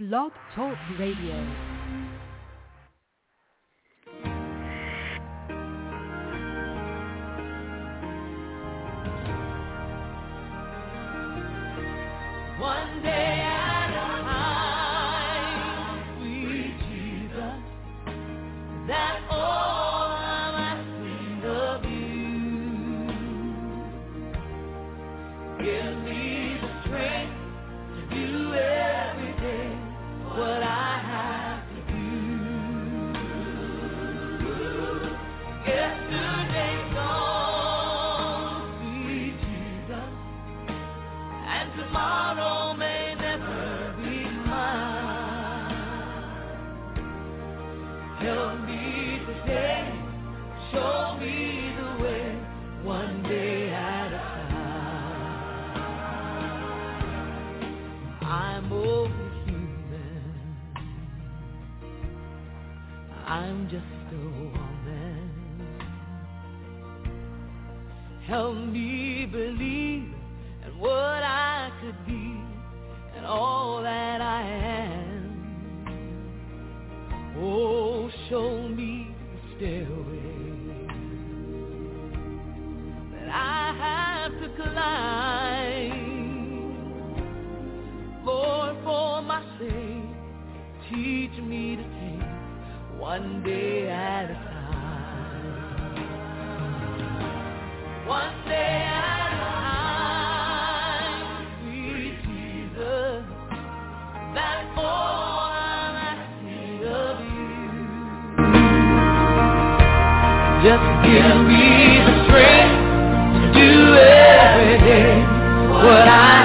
Blog Talk Radio. Help me believe in what I could be and all that I am. Oh, show me the stairway that I have to climb. Lord, for my sake, teach me to take one day at a give me the strength to do every day what I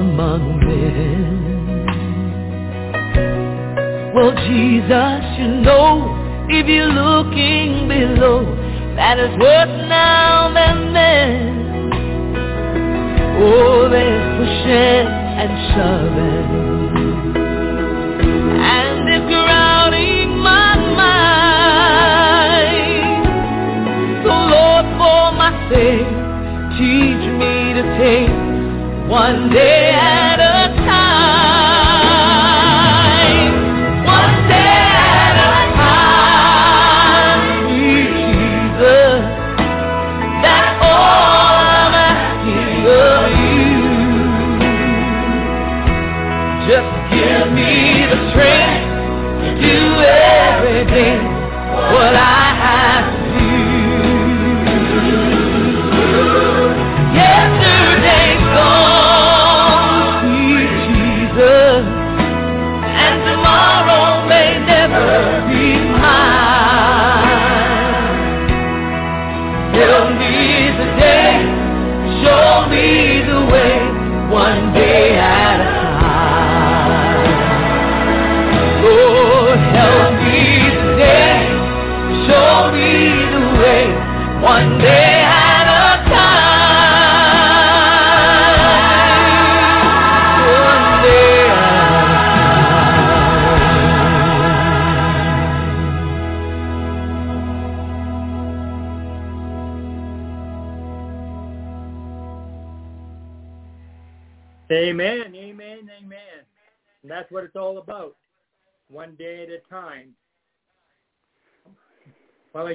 among men? Well, Jesus, you know, if you're looking below, that is worse now than then. Oh, there's pushing and shoving. And it's crowding my mind. So Lord, for my sake, teach me to take one day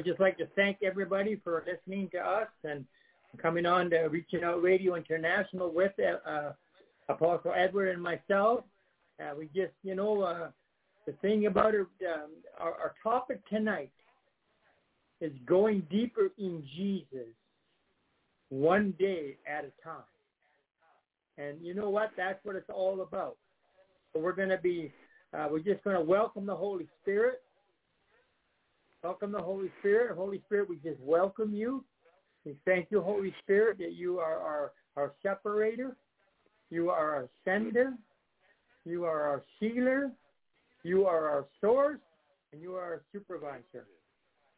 Well, I'd just like to thank everybody for listening to us and coming on to Reaching Out Radio International with uh, uh, Apostle Edward and myself. Uh, we just, you know, uh, the thing about it, um, our, our topic tonight is going deeper in Jesus one day at a time. And you know what? That's what it's all about. So we're going to be, uh, we're just going to welcome the Holy Spirit. Welcome the Holy Spirit. Holy Spirit, we just welcome you. We thank you, Holy Spirit, that you are our, our separator. You are our sender. You are our sealer. You are our source. And you are our supervisor.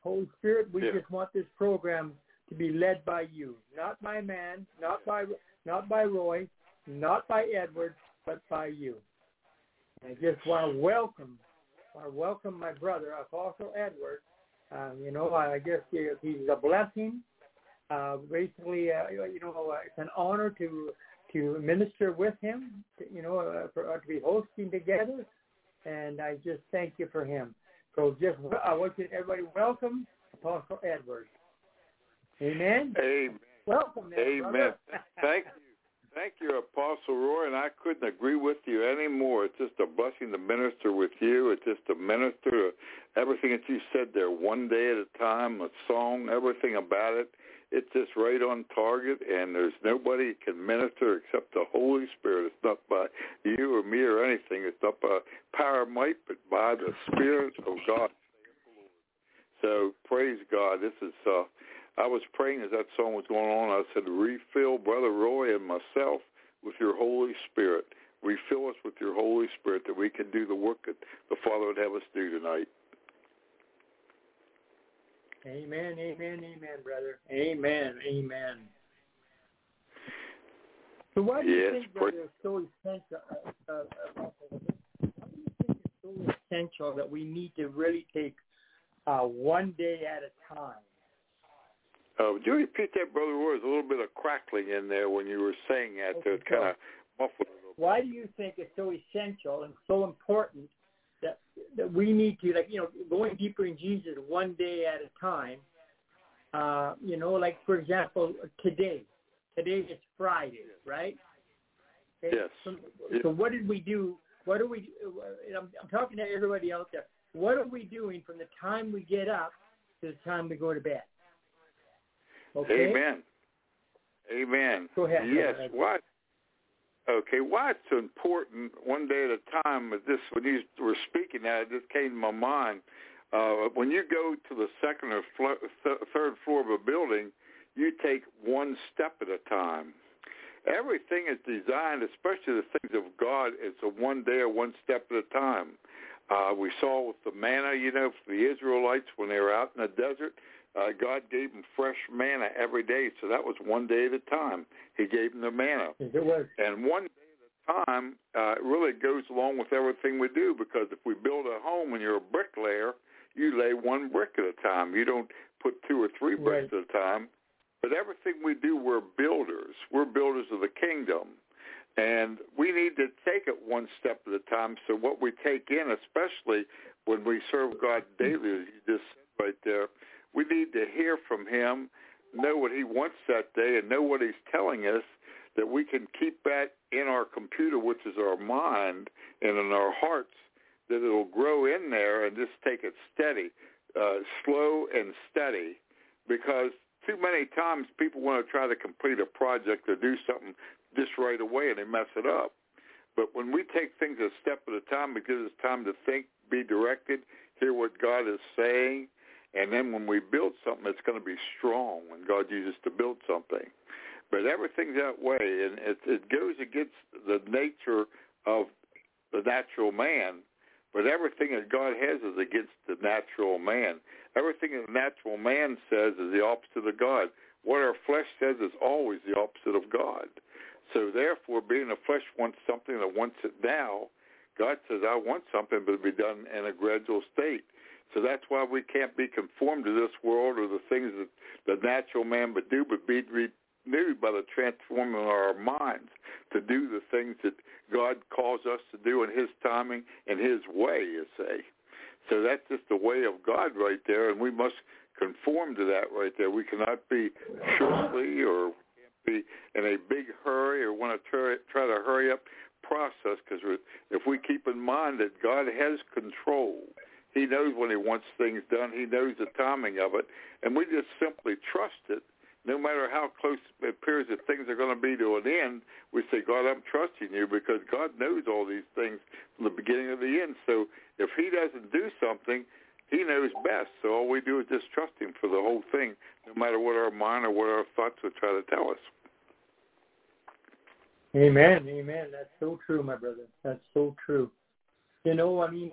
Holy Spirit, we Yeah. just want this program to be led by you, not by man, not by not by Roy, not by Edward, but by you. I just want to welcome, want to welcome my brother, Apostle Edward. Um, you know, I guess he's a blessing. Uh, basically, uh, you know, uh, it's an honor to to minister with him. You know, uh, for uh, to be hosting together, and I just thank you for him. So, just I want you everybody welcome Apostle Edward. Amen. Amen. Welcome, there, Amen. Thank you. Thank you, Apostle Roy, and I couldn't agree with you anymore. It's just a blessing to minister with you. It's just a minister to everything that you said there, one day at a time, a song, everything about it. It's just right on target, and there's nobody can minister except the Holy Spirit. It's not by you or me or anything. It's not by power might, but by the Spirit of God. So praise God. This is uh, I was praying as that song was going on. I said, refill Brother Roy and myself with your Holy Spirit. Refill us with your Holy Spirit that we can do the work that the Father would have us do tonight. Amen, amen, amen, brother. Amen, amen. So why do you Yes, think, that it's so essential? Uh, uh, uh, why do you think it's so essential that we need to really take uh, one day at a time? Uh, would you repeat that, Brother There was a little bit of crackling in there when you were saying that. so Okay, it's kind of muffled. a little bit. Why do you think it's so essential and so important that that we need to, like, you know, going deeper in Jesus one day at a time? Uh, you know, like for example, today. Today is Friday, right? Okay, Yes. So, so what did we do? What do we? I'm, I'm talking to everybody out there. What are we doing from the time we get up to the time we go to bed? Okay. Amen. Amen. Go ahead, Yes. Brother Ed. Why? Okay. Why it's important one day at a time? But this, when you were speaking that, it just came to my mind. Uh, when you go to the second or flo- th- third floor of a building, you take one step at a time. Everything is designed, especially the things of God, it's a one day or one step at a time. Uh, we saw with the manna, you know, for the Israelites when they were out in the desert, uh, God gave him fresh manna every day, so that was one day at a time. He gave him the manna. Yes, It was. And one day at a time uh, really goes along with everything we do because if we build a home and you're a bricklayer, you lay one brick at a time. You don't put two or three bricks Right. at a time. But everything we do, we're builders. We're builders of the kingdom. And we need to take it one step at a time. So what we take in, especially when we serve God daily, as you just said right there, we need to hear from him, know what he wants that day, and know what he's telling us, that we can keep that in our computer, which is our mind, and in our hearts, that it'll grow in there and just take it steady, uh, slow and steady, because too many times people want to try to complete a project or do something just right away and they mess it up. But when we take things a step at a time, it gives us time to think, be directed, hear what God is saying, and then when we build something, it's going to be strong when God uses to build something. But everything's that way, and it, it goes against the nature of the natural man. But everything that God has is against the natural man. Everything that the natural man says is the opposite of God. What our flesh says is always the opposite of God. So therefore, being the flesh wants something that wants it now, God says, I want something, but it'll be done in a gradual state. So that's why we can't be conformed to this world or the things that the natural man would do, but be renewed by the transforming of our minds to do the things that God calls us to do in his timing and his way, you say. So that's just the way of God right there, and we must conform to that right there. We cannot be shortly or be in a big hurry or want to try, try to hurry up process because if we keep in mind that God has control, he knows when he wants things done, he knows the timing of it, and we just simply trust it. No matter how close it appears that things are going to be to an end, we say, God, I'm trusting you because God knows all these things from the beginning of the end. So if he doesn't do something, He knows best. So all we do is just trust Him for the whole thing, no matter what our mind or what our thoughts would try to tell us. Amen. Amen. That's so true, my brother. That's so true. You know, I mean,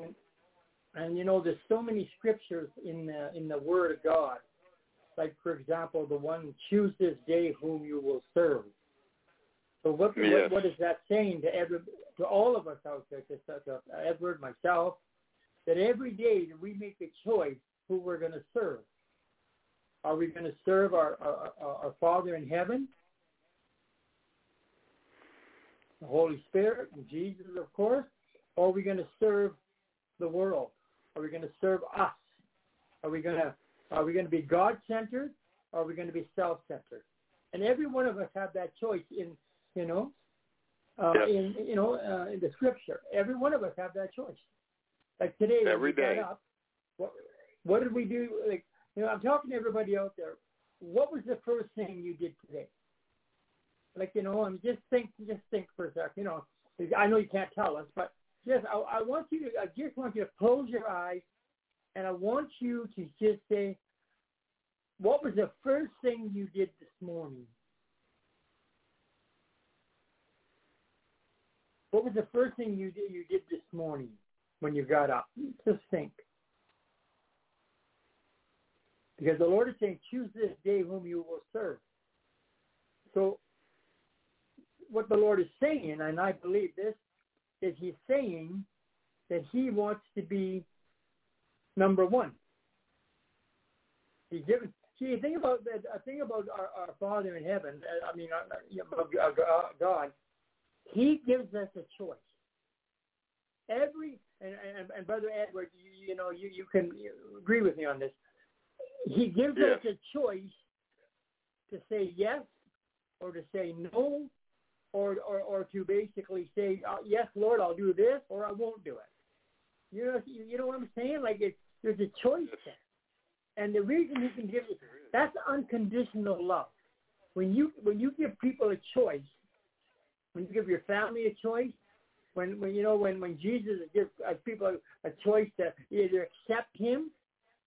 and you know, there's so many scriptures in the in the Word of God. Like, for example, the one, "Choose this day whom you will serve." So what Yes. what, what is that saying to every to all of us out there, to, to, Edward, myself, that every day that we make a choice who we're going to serve. Are we going to serve our, our our our Father in heaven, the Holy Spirit, and Jesus, of course, or are we going to serve the world? Are we going to serve us? Are we going to are we going to be God centered? Or are we going to be self centered? And every one of us have that choice in you know uh, in you know uh, in the Scripture. Every one of us have that choice. Like today, Every day. up, what what did we do? Like you know, I'm talking to everybody out there. What was the first thing you did today? Like you know, I'm just think, just think for a sec. You know, I know you can't tell us, but just I, I want you to, I just want you to close your eyes, and I want you to just say, what was the first thing you did this morning? What was the first thing you did, you did this morning when you got up? Just think. Because the Lord is saying, choose this day whom you will serve. So what the Lord is saying, and I believe this, is he's saying that he wants to be number one. He's given. See, think about that. uh, Think about our, our Father in heaven. uh, I mean, uh, God. He gives us a choice. Every and, and, and Brother Edward, you, you know, you you can agree with me on this. He gives us a choice to say yes or to say no or or, or to basically say uh, yes, Lord, I'll do this, or I won't do it. You know, you, you know what I'm saying? Like it, there's a choice there, and the reason He can give you that's unconditional love. When you when you give people a choice, when you give your family a choice, when when you know when when Jesus gives uh, people a, a choice to either accept Him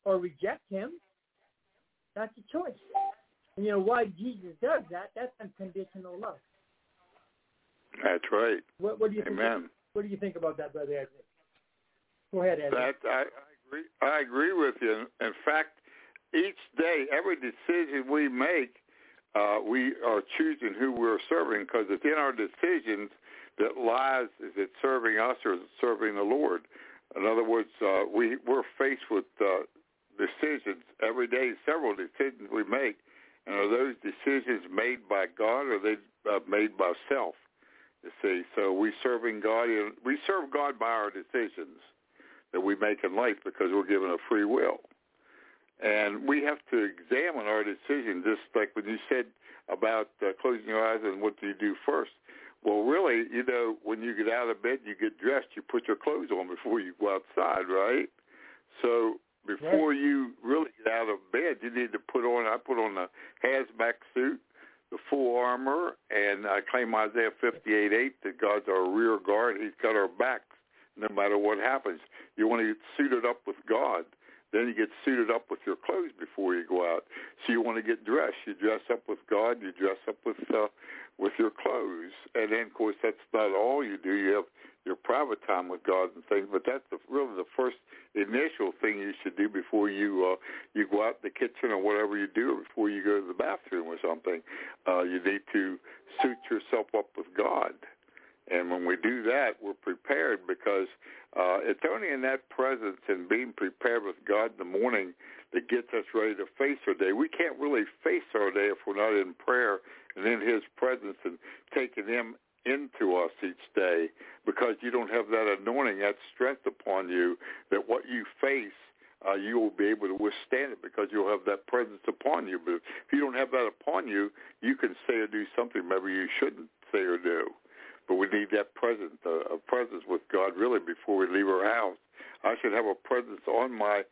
or reject Him, that's a choice. And you know why Jesus does that? That's unconditional love. That's right. What, what do you think? Amen. What do you think about that, brother Edward? Go ahead, Edward. That I, I agree. I agree with you. In fact, each day, every decision we make, uh, we are choosing who we're serving because it's in our decisions that lies is it serving us or is it serving the Lord. In other words, uh, we we're faced with uh, decisions every day, several decisions we make, and are those decisions made by God or are they uh, made by self? You see, so we serving God. We serve God by our decisions that we make in life because we're given a free will. And we have to examine our decision, just like when you said about uh, closing your eyes and what do you do first. Well, really, you know, when you get out of bed, you get dressed, you put your clothes on before you go outside, right? So before you really get out of bed, you need to put on, I put on the hazmat suit, the full armor, and I claim Isaiah 58:8 that God's our rear guard. He's got our backs no matter what happens. You want to get suited up with God. Then you get suited up with your clothes before you go out. So you want to get dressed. You dress up with God. You dress up with uh, with your clothes. And then, of course, that's not all you do. You have your private time with God and things. But that's the, really the first initial thing you should do before you uh, you go out in the kitchen or whatever you do, or before you go to the bathroom or something. Uh, you need to suit yourself up with God. And when we do that, we're prepared because uh, it's only in that presence and being prepared with God in the morning that gets us ready to face our day. We can't really face our day if we're not in prayer and in His presence and taking Him into us each day because you don't have that anointing, that strength upon you that what you face uh, you will be able to withstand it because you'll have that presence upon you. But if you don't have that upon you, you can say or do something maybe you shouldn't say or do but we need that presence, uh, a presence with God really before we leave our house. I should have a presence on my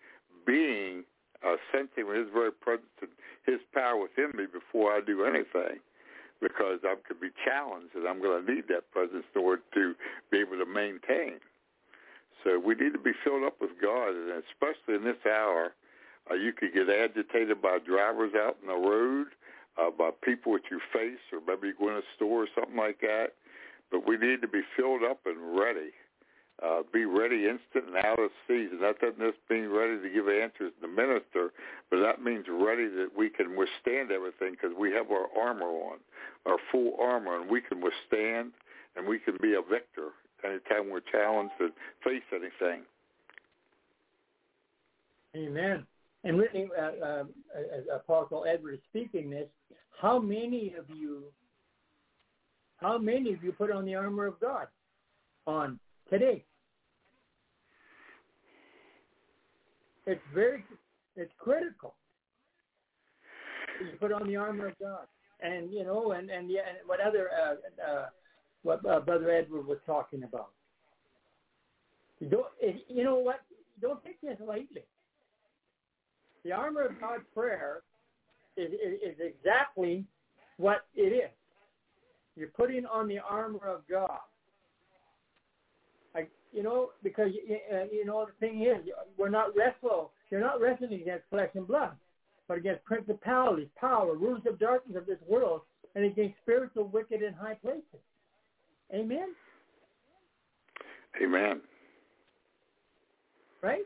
being, uh, sensing His very presence and His power within me before I do anything, because I could be challenged and I'm going to need that presence in order to be able to maintain. So we need to be filled up with God, and especially in this hour, uh, you could get agitated by drivers out in the road, uh, by people that you face, or maybe you go in a store or something like that. But we need to be filled up and ready. Uh, be ready instant and out of season. That doesn't just mean ready to give answers to the minister, but that means ready that we can withstand everything because we have our armor on, our full armor, and we can withstand and we can be a victor anytime we're challenged and face anything. Amen. And really, uh, uh, as Apostle Edward speaking this, how many of you, how many of you put on the armor of God on today? It's very, it's critical. You put on the armor of God, and you know, and and yeah, and what other uh, uh, what uh, Brother Edward was talking about. You don't, you know what? Don't take this lightly. The armor of God's prayer is, is, is exactly what it is. You're putting on the armor of God. You know, because uh, you know the thing is, we're not wrestle. You're not wrestling against flesh and blood, but against principalities, power, rulers of darkness of this world, and against spiritual wicked in high places. Amen? Amen. Right?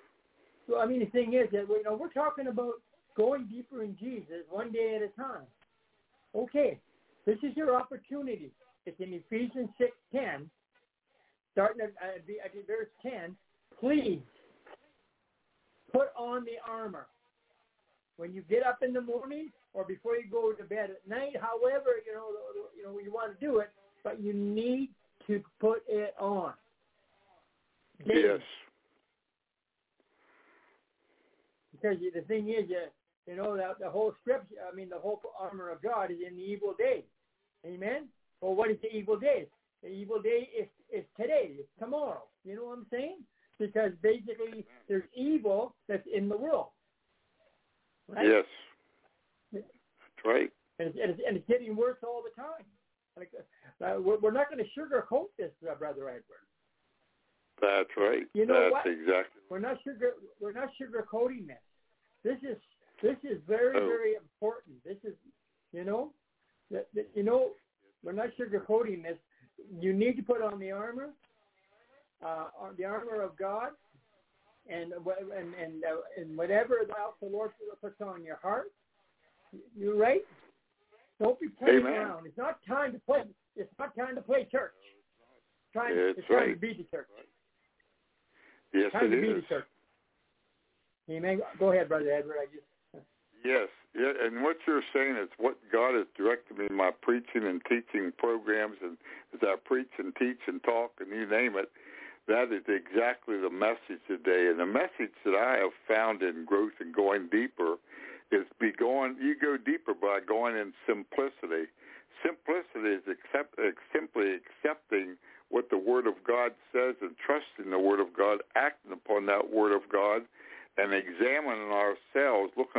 So, I mean, the thing is that, you know, we're talking about going deeper in Jesus one day at a time. Okay, this is your opportunity. It's in Ephesians 6.10, starting at, at, at verse 10. Please put on the armor. When you get up in the morning or before you go to bed at night, however, you know, you know, you want to do it, but you need to put it on. Daily. Yes. Because the thing is, you, you know, that the whole scripture, I mean, the whole armor of God is in the evil day. Amen? Well, what is the evil day? The evil day is, is today. It's tomorrow. You know what I'm saying? Because basically there's evil that's in the world. Right? Yes. That's right. And it's, and it's, and it's getting worse all the time. Like, uh, we're not going to sugarcoat this, uh, Brother Edward. That's right. You know That's what? exactly. We're not sugar. We're not sugarcoating this. This is this is very oh. very important. This is, you know, that, that you know, we're not sugarcoating this. You need to put on the armor, uh, the armor of God, and and and, uh, and whatever else the Lord puts on your heart. You're right. Don't be playing Amen. around. It's not time to play. It's not time to play church. It's time, it's, it's right. time to be the church. Yes, time it to is. be the church. Amen. Go ahead, Brother Edward. I just. Yes, yeah, and what you're saying is what God has directed me in my preaching and teaching programs, and as I preach and teach and talk and you name it, that is exactly the message today. And the message that I have found in growth and going deeper is be going. You go deeper by going in simplicity. Simplicity is accept, simply accepting what the Word of God says and trusting the Word of God, acting upon that Word of God, and examining ourselves, looking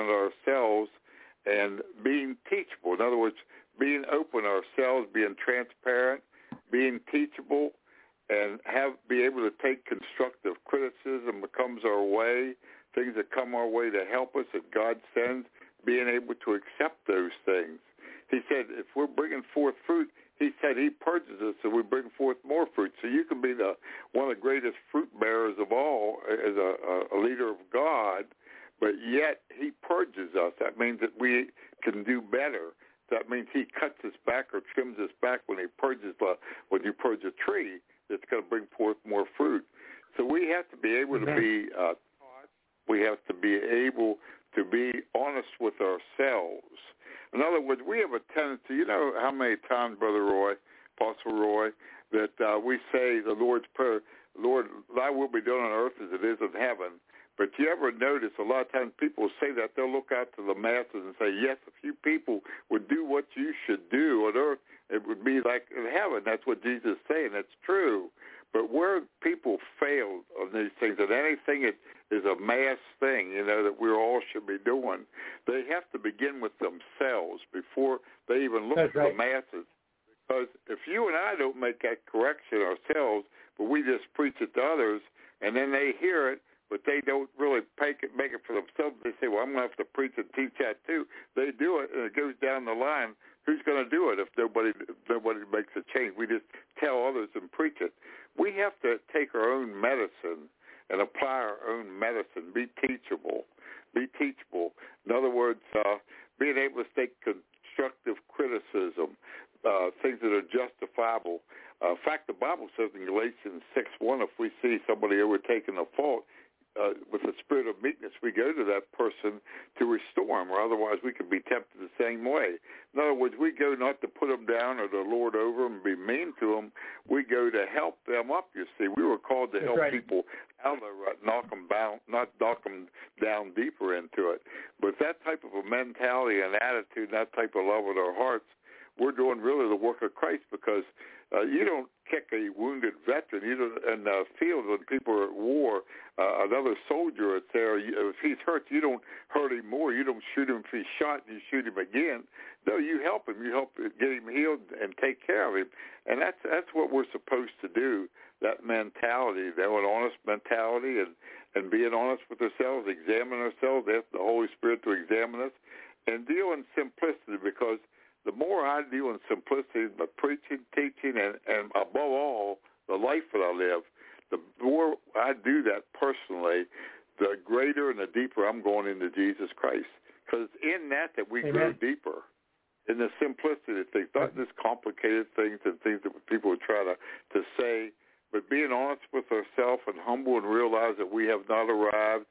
things, complicated things and things that people would try to, to say, but being honest with ourselves and humble and realize that we have not arrived,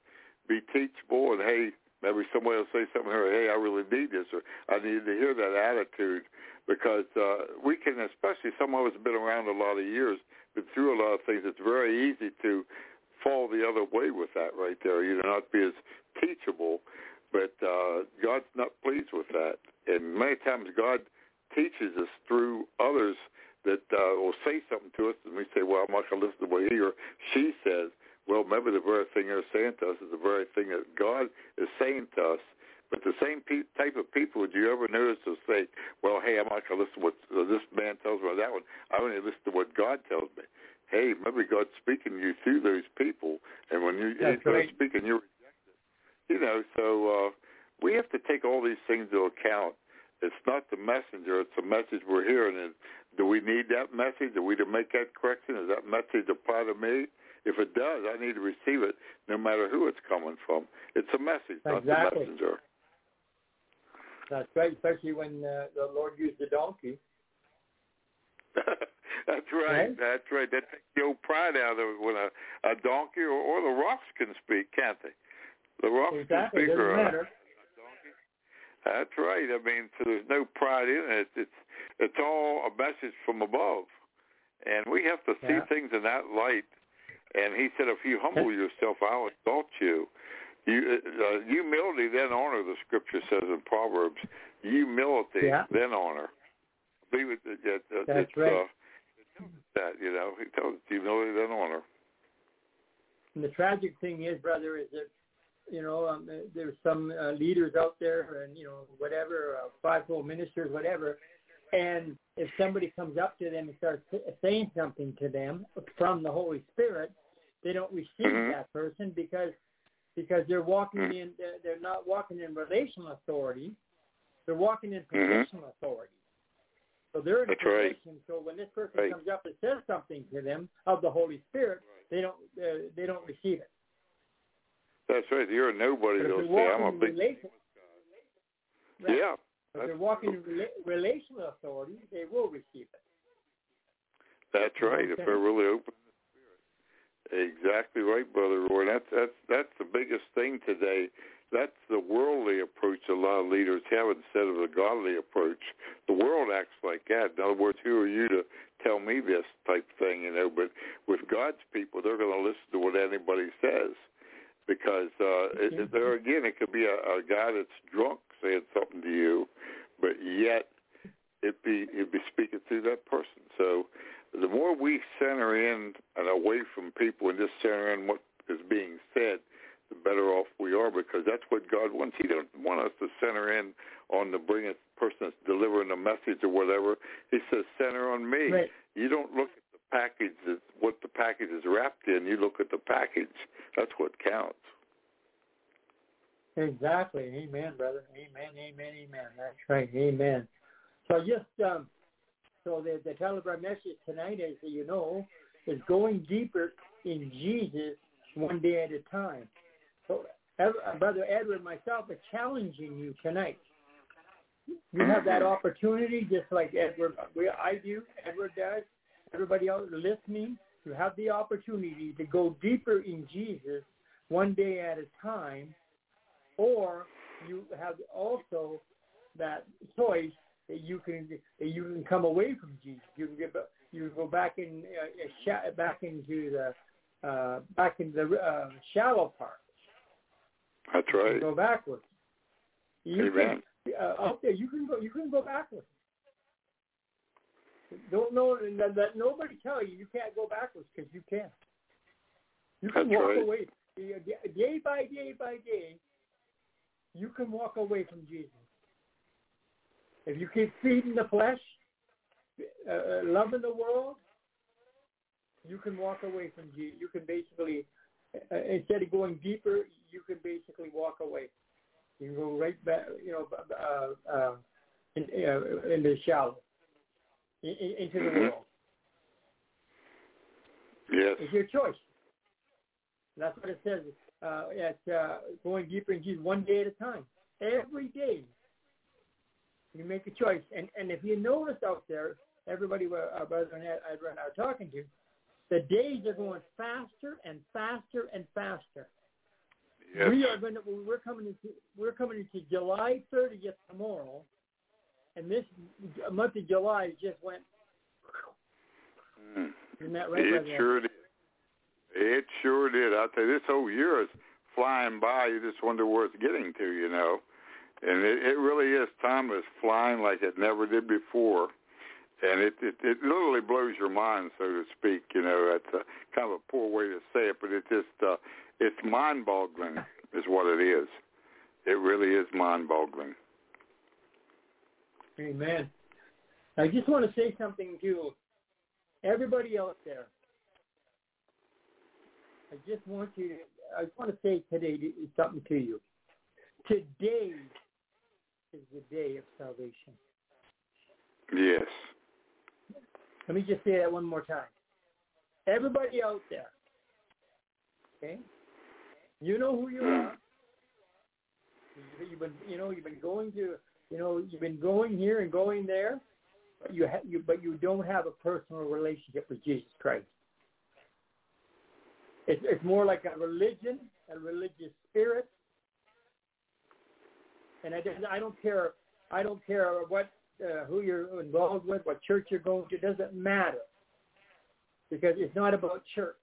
be teachable, and hey, maybe somebody will say something here, hey, I really need this, or I need to hear that attitude, because uh, we can, especially some of us have been around a lot of years, been through a lot of things. It's very easy to fall the other way with that right there. You know, not be as teachable, but uh, God's not pleased with that. And many times God teaches us through others that uh, will say something to us, and we say, well, I'm not going to listen to what he or she says. Well, maybe the very thing they're saying to us is the very thing that God is saying to us. But the same pe- type of people, would you ever notice will say, well, hey, I'm not going to listen to what uh, this man tells me or that one. I only listen to what God tells me. Hey, maybe God's speaking to you through those people, and when you he's right. speaking, you reject it. You know, so uh, we have to take all these things into account. It's not the messenger; it's the message we're hearing. And do we need that message? Are we to make that correction? Is that message a part of me? If it does, I need to receive it, no matter who it's coming from. It's a message, not the messenger. That's right, especially when uh, the Lord used the donkey. That's right. Right? That's right. That takes the old pride out of it when a, a donkey or, or the rocks can speak, can't they? The rocks Exactly, can speak. doesn't or matter. That's right. I mean, so there's no pride in it. It's it's all a message from above, and we have to see Yeah. things in that light. And he said, if you humble yourself, I'll exalt you. You uh, humility, then honor. The scripture says in Proverbs, humility, Yeah. then honor. Be with it. it, it That's it's, right. Uh, tells us that you know, he tells us humility, then honor. And the tragic thing is, brother, is that you know um, there's some uh, leaders out there, and you know whatever, uh, fivefold ministers, whatever. And if somebody comes up to them and starts saying something to them from the Holy Spirit, they don't receive Mhm. that person because because they're walking Mhm. in they're- not walking in relational authority, they're walking in Mhm. positional authority. So they're in a That's right. position. So when this person Right. comes up and says something to them of the Holy Spirit, they don't uh, they don't receive it. That's right. You're a nobody. They'll say, I'm a big. relation, right. Yeah. if they're walking in rela- relational authority, they will receive it. That's right. If they're really open to the Spirit. Exactly right, Brother Roy. That's that's that's the biggest thing today. That's the worldly approach a lot of leaders have instead of the godly approach. The world acts like that. In other words, who are you to tell me this type thing, you know? But with God's people, they're going to listen to what anybody says because uh, it, Mhm. there again, it could be a, a guy that's drunk saying something to you, but yet it be it be speaking through that person. So the more we center in and away from people and just center in what is being said, the better off we are because that's what God wants. He doesn't want us to center in on the brilliant person that's delivering a message or whatever. He says, center on me. Right. You don't look at the package is what the package is wrapped in. You look at the package. That's what counts. Exactly. Amen, brother. Amen. Amen. Amen. That's right. Amen. So just um, so the the telegram message tonight, as you know, is going deeper in Jesus one day at a time. So, brother Edward myself are challenging you tonight. You have that opportunity, just like Edward, I do, Edward does, everybody else listening. You have the opportunity to go deeper in Jesus one day at a time or you have also that choice that you can that you can come away from Jesus. You can get you can go back in uh, back into the uh, back into the uh, shallow part. That's right. go backwards. You Amen. Can, uh, up there, you can go. You can go backwards. Don't know that nobody tell you you can't go backwards because you can. You can That's walk right. away day by day by day you can walk away from Jesus. If you keep feeding the flesh, uh, uh, loving the world, you can walk away from Jesus. You can basically, uh, instead of going deeper, you can basically walk away. You can go right back, you know, uh, uh, in, uh, in the shallow, in, in, into the Mm-hmm. world. Yes. It's your choice. That's what it says uh, at uh, going deeper in Jesus one day at a time. Every day, you make a choice. And and if you notice out there, everybody, uh, brother and I are talking to, the days are going faster and faster and faster. Yes. We are going to, we're coming into we're coming into July 30th tomorrow, and this month of July just went. Mm. Isn't that right, It sure did. It sure did. I'll tell you, this whole year is flying by. You just wonder where it's getting to, you know. And it, it really is. Time is flying like it never did before. And it, it it literally blows your mind, so to speak. You know, that's a, kind of a poor way to say it, but it just uh, it's mind-boggling, is what it is. It really is mind-boggling. Amen. I just want to say something to everybody out there. I just want you. I just want to say today something to you. Today is the day of salvation. Yes. Let me just say that one more time. Everybody out there, okay? You know who you are. You've been, you know, you've been going to, you know, you've been going here and going there, but you, ha- you, but you don't have a personal relationship with Jesus Christ. It's, it's more like a religion, a religious spirit, and I, don't- I don't care. I don't care what uh, who you're involved with, what church you're going to. It doesn't matter because it's not about church.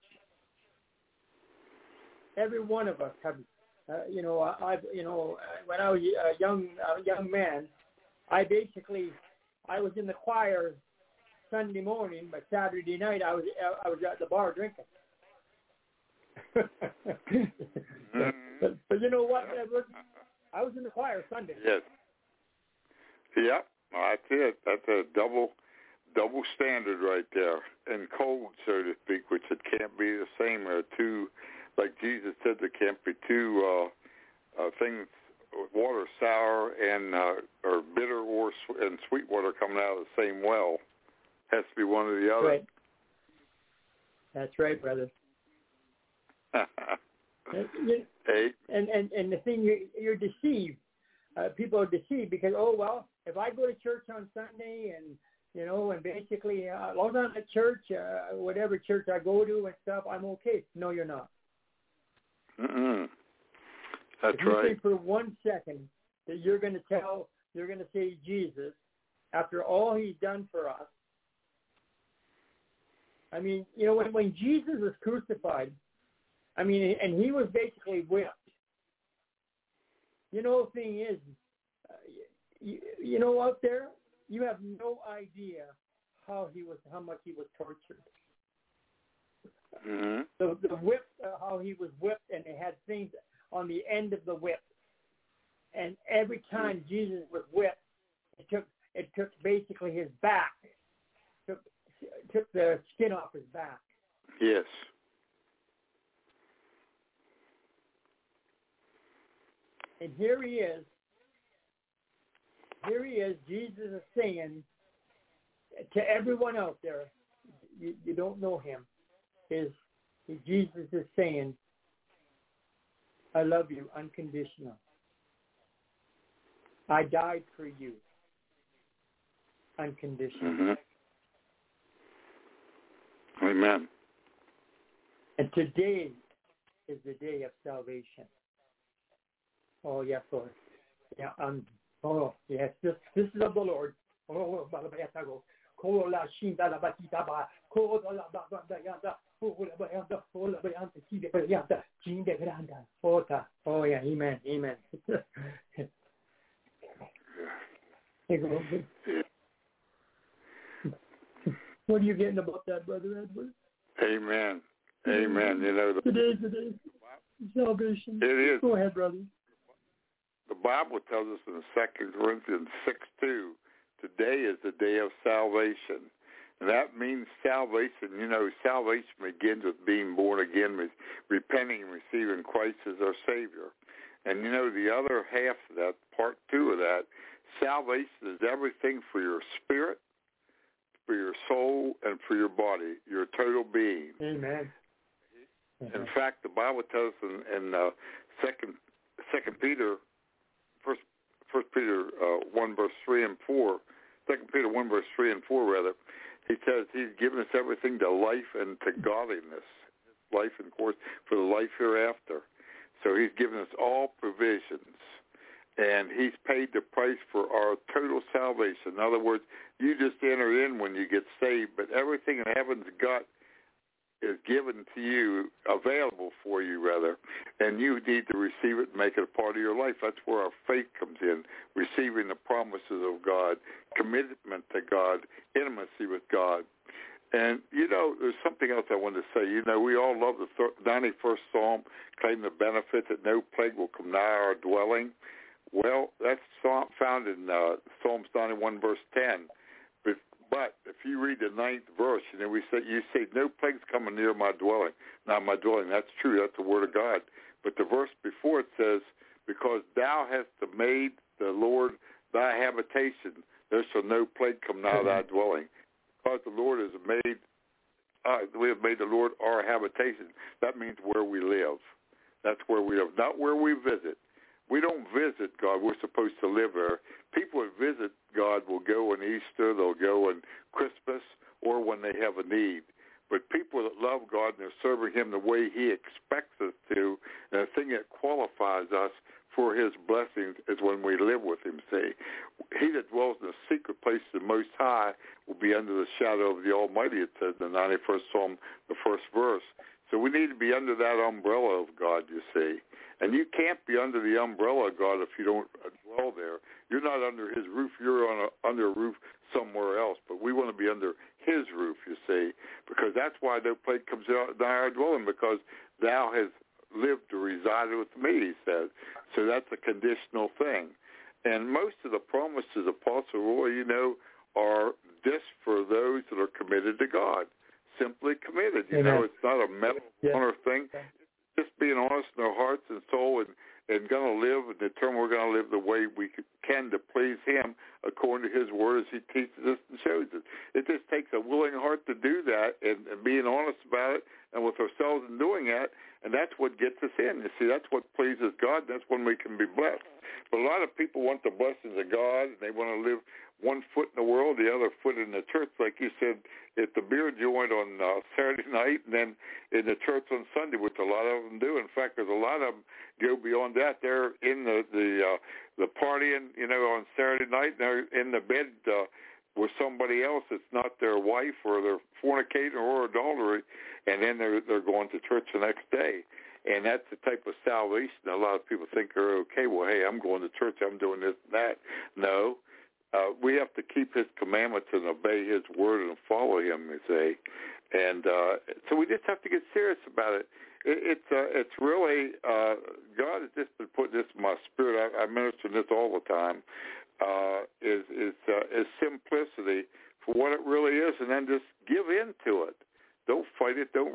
Every one of us have, uh, you know, I, you know, uh, when I was a young a young man, I basically I was in the choir Sunday morning, but Saturday night I was I was at the bar drinking. but, but, but you know what, Edward? I was in the choir Sunday. Yes. Yep. That's it. That's a double double standard right there. And cold, so to speak, which it can't be the same. Or two, like Jesus said, there can't be two uh, uh, things, water sour and uh, or bitter or sw- and sweet water coming out of the same well. Has to be one or the other. Right. That's right, brother. And and and the thing you you're deceived. Uh, people are deceived because oh well, if I go to church on Sunday and you know and basically uh, as long as I'm at church, uh, whatever church I go to and stuff, I'm okay. No, you're not. Mm-mm. that's if you right. think for one second that you're going to tell, you're going to say Jesus, after all He's done for us. I mean, you know, when when Jesus was crucified, I mean, and he was basically whipped. You know, the thing is, uh, you, you know, out there, you have no idea how he was, how much he was tortured. Mm-hmm. The the whip, uh, how he was whipped, and they had things on the end of the whip. And every time Jesus was whipped, it took it took basically his back, took took the skin off his back. Yes. And here he is. Here he is. Jesus is saying to everyone out there, you, you don't know him, is Jesus is saying, I love you unconditional. I died for you unconditional. Mm-hmm. Amen. And today is the day of salvation. Oh yes, Lord. Yeah, um oh yes, this this is of the Lord. Oh Balabayatago. Kola Shinda la Batita Ba, Kola la Bayanda, Kola Bayanda, Kola Bayanda, Kide Bayanda, Jinde Granda, Ota. Oh yeah, amen, amen. What are you getting about that, Brother Edward? Amen. Amen. You know, the, Today's the day of salvation. it is. Go ahead, brother. The Bible tells us in Second Corinthians 6, 2, today is the day of salvation. And that means salvation. You know, salvation begins with being born again, with repenting and receiving Christ as our Savior. And you know, the other half of that, part two of that, salvation is everything for your spirit, for your soul, and for your body, your total being. Amen. In fact, the Bible tells us in, in uh, Second Second Peter, First First Peter uh, one verse three and four, Second Peter one verse three and four rather, he says he's given us everything to life and to godliness, life and course for the life hereafter. So he's given us all provisions, and he's paid the price for our total salvation. In other words, you just enter in when you get saved, but everything in heaven's got is given to you, available for you rather, and you need to receive it and make it a part of your life. That's where our faith comes in, receiving the promises of God, commitment to God, intimacy with God. And, you know, there's something else I wanted to say. You know, we all love the 91st Psalm, claim the benefit that no plague will come nigh our dwelling. Well, that's found in uh, Psalms 91, verse 10. But, if you read the ninth verse, and know, we say, you say, no plagues coming near my dwelling. Not my dwelling. That's true. That's the word of God. But the verse before it says, because thou hast made the Lord thy habitation, there shall no plague come nigh thy dwelling. Because the Lord has made, uh, we have made the Lord our habitation. That means where we live. That's where we live, not where we visit. We don't visit God. We're supposed to live there. People that visit God will go on Easter, they'll go on Christmas, or when they have a need. But people that love God and are serving Him the way He expects us to, and the thing that qualifies us for His blessings is when we live with Him. See, He that dwells in the secret place of the Most High will be under the shadow of the Almighty. It says in the 91st Psalm, the first verse. So we need to be under that umbrella of God, you see. And you can't be under the umbrella of God if you don't dwell there. You're not under his roof. You're on a, under a roof somewhere else. But we want to be under his roof, you see, because that's why the plague comes out nigh our dwelling, because thou hast lived or resided with me, he says. So that's a conditional thing. And most of the promises, of Apostle Roy, you know, are just for those that are committed to God simply committed. You Amen. know, it's not a medal Yeah. honor thing. Just being honest in our hearts and soul and, and going to live and determine we're going to live the way we can to please him according to his word as he teaches us and shows us. It just takes a willing heart to do that and, and being honest about it and with ourselves in doing that. And that's what gets us in. You see, that's what pleases God. That's when we can be blessed. But a lot of people want the blessings of God and they want to live one foot in the world, the other foot in the church, like you said at the beer joint on uh, Saturday night, and then in the church on Sunday, which a lot of them do. In fact, there's a lot of them go beyond that. They're in the the uh, the partying, you know, on Saturday night, and they're in the bed uh, with somebody else that's not their wife, or they're fornicating or adultery, and then they're they're going to church the next day. And that's the type of salvation a lot of people think are okay. Well, hey, I'm going to church. I'm doing this and that. No, uh, we have to keep his commandments and obey his word and follow him, you say. And uh, so we just have to get serious about it. it it's uh, it's really uh, God has just been putting this in my spirit. I, I minister this all the time. Uh, is is uh, is simplicity for what it really is, and then just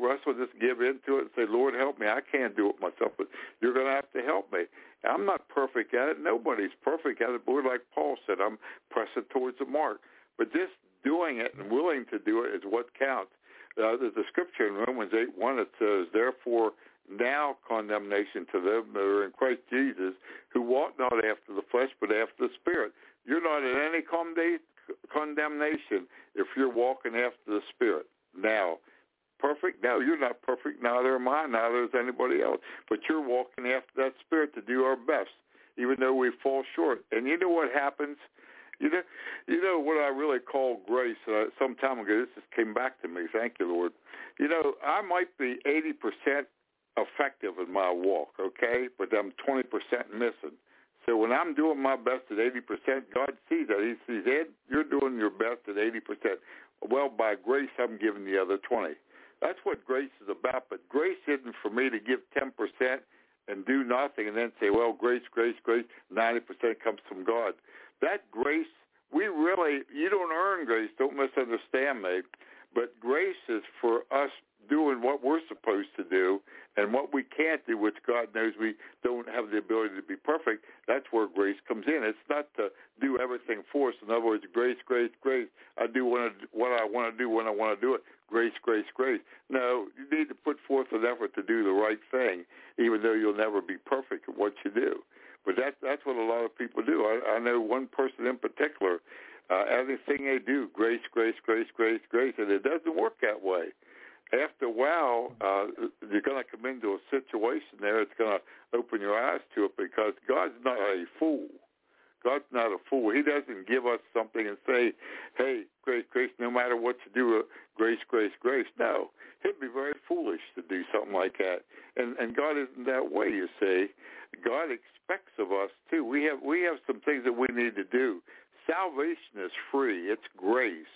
wrestle, just give in to it and say, Lord, help me. I can't do it myself, but you're going to have to help me. I'm not perfect at it. Nobody's perfect at it. But like Paul said, I'm pressing towards the mark. But just doing it and willing to do it is what counts. Uh, there's a scripture in Romans 8, 1 that says, Therefore now condemnation to them that are in Christ Jesus, who walk not after the flesh, but after the Spirit. You're not in any condemnation if you're walking after the Spirit now. Perfect? No, you're not perfect. Neither am I. Neither is anybody else. But you're walking after that Spirit to do our best, even though we fall short. And you know what happens? You know, you know what I really call grace. Uh, some time ago, this just came back to me. Thank you, Lord. You know, I might be eighty percent effective in my walk, okay, but I'm twenty percent missing. So when I'm doing my best at 80%, God sees that. He sees, Ed, you're doing your best at 80%. Well, by grace, I'm giving the other 20. That's what grace is about. But grace isn't for me to give 10% and do nothing and then say, well, grace, grace, grace, 90% comes from God. That grace, we really, you don't earn grace. Don't misunderstand me. But grace is for us doing what we're supposed to do and what we can't do, which God knows we don't have the ability to be perfect, that's where grace comes in. It's not to do everything for us. In other words, grace, grace, grace. I do what I, want to do when I want to do it. Grace, grace, grace. No, you need to put forth an effort to do the right thing, even though you'll never be perfect at what you do. But that, that's what a lot of people do. I, I know one person in particular, uh, everything they do, grace, grace, grace, grace, grace, and it doesn't work that way after a while, uh, you're going to come into a situation there. It's going to open your eyes to it because God's not a fool. God's not a fool. He doesn't give us something and say, "Hey, grace, grace, no matter what you do, grace, grace, grace." No, he'd be very foolish to do something like that. And and God isn't that way. You see, God expects of us too. We have we have some things that we need to do. Salvation is free. It's grace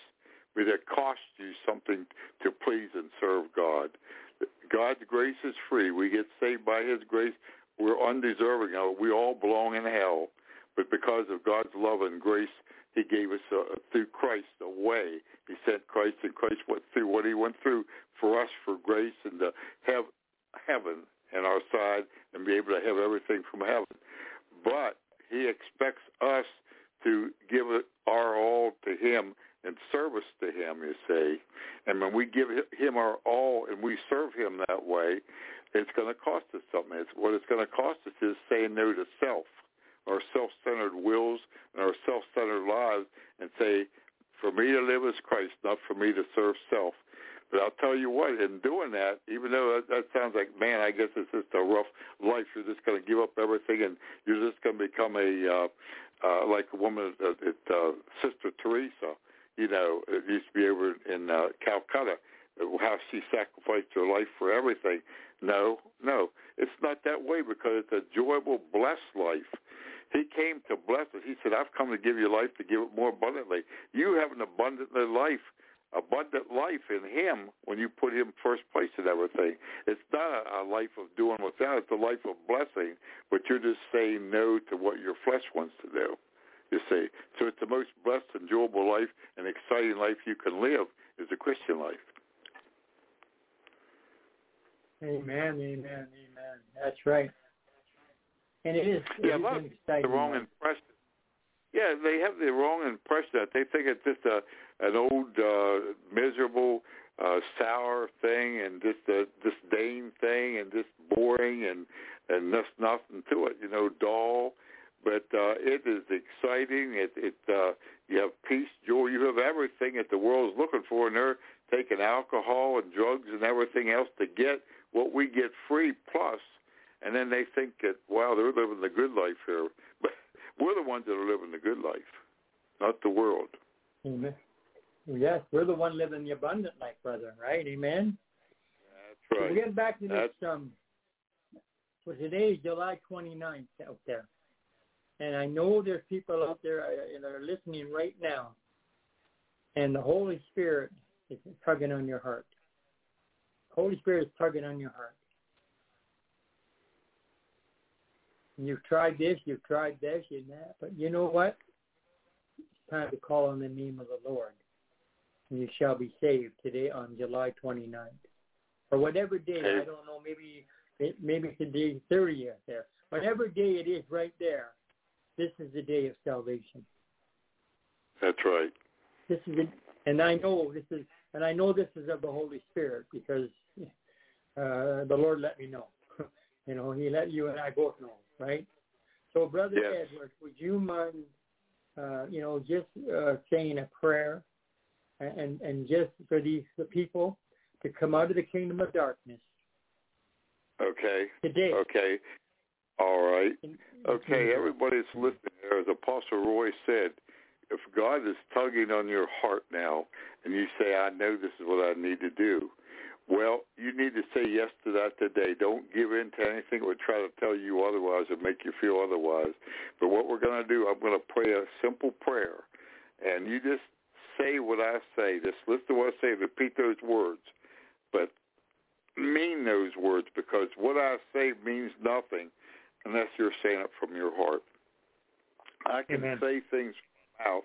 but it costs you something to please and serve God. God's grace is free. We get saved by his grace. We're undeserving of it. We all belong in hell. But because of God's love and grace, he gave us uh, through Christ a way. He sent Christ, and Christ went through what he went through for us for grace and to have heaven in our side and be able to have everything from heaven. But he expects us to give our all to him in service to him, you see. And when we give him our all and we serve him that way, it's going to cost us something. It's, what it's going to cost us is saying no to self, our self-centered wills and our self-centered lives, and say, for me to live is Christ, not for me to serve self. But I'll tell you what, in doing that, even though that, that sounds like, man, I guess it's just a rough life. You're just going to give up everything, and you're just going to become a uh, uh, like a woman, uh, uh, Sister Teresa you know, it used to be over in uh, Calcutta, how she sacrificed her life for everything. No, no, it's not that way because it's a joyful, blessed life. He came to bless us. He said, I've come to give you life to give it more abundantly. You have an abundant life, abundant life in him when you put him first place in everything. It's not a, a life of doing without. It's a life of blessing, but you're just saying no to what your flesh wants to do you see. So it's the most blessed, enjoyable life and exciting life you can live is a Christian life. Amen, amen, amen. That's right. And it is. It yeah, is a lot of the wrong impression. Yeah, they have the wrong impression that they think it's just a an old uh, miserable, uh, sour thing and just a disdain thing and just boring and and there's nothing to it. You know, dull but uh, it is exciting. It, it uh, you have peace, joy, you have everything that the world is looking for, and they're taking alcohol and drugs and everything else to get what we get free plus, and then they think that wow, they're living the good life here, but we're the ones that are living the good life, not the world. Amen. Yes, we're the one living the abundant life, brother. Right? Amen. That's right. So we're getting back to That's... this. Um, so today is July 29th out there. And I know there's people out there uh, that are listening right now, and the Holy Spirit is tugging on your heart. Holy Spirit is tugging on your heart. You've tried this, you've tried this, and that, but you know what? It's time to call on the name of the Lord. And you shall be saved today on July 29th. or whatever day. I don't know. Maybe maybe it's the day 30th there. Whatever day it is, right there. This is the day of salvation. That's right. This is, a, and I know this is, and I know this is of the Holy Spirit because uh, the Lord let me know. You know, He let you and I both know, right? So, Brother yes. Edward, would you mind, uh, you know, just uh, saying a prayer, and and just for these the people to come out of the kingdom of darkness. Okay. Today. Okay. All right. Okay, everybody's listening there. As Apostle Roy said, if God is tugging on your heart now and you say, I know this is what I need to do, well, you need to say yes to that today. Don't give in to anything or try to tell you otherwise or make you feel otherwise. But what we're going to do, I'm going to pray a simple prayer. And you just say what I say. Just listen to what I say. Repeat those words. But mean those words because what I say means nothing unless you're saying it from your heart. I can Amen. say things from my mouth,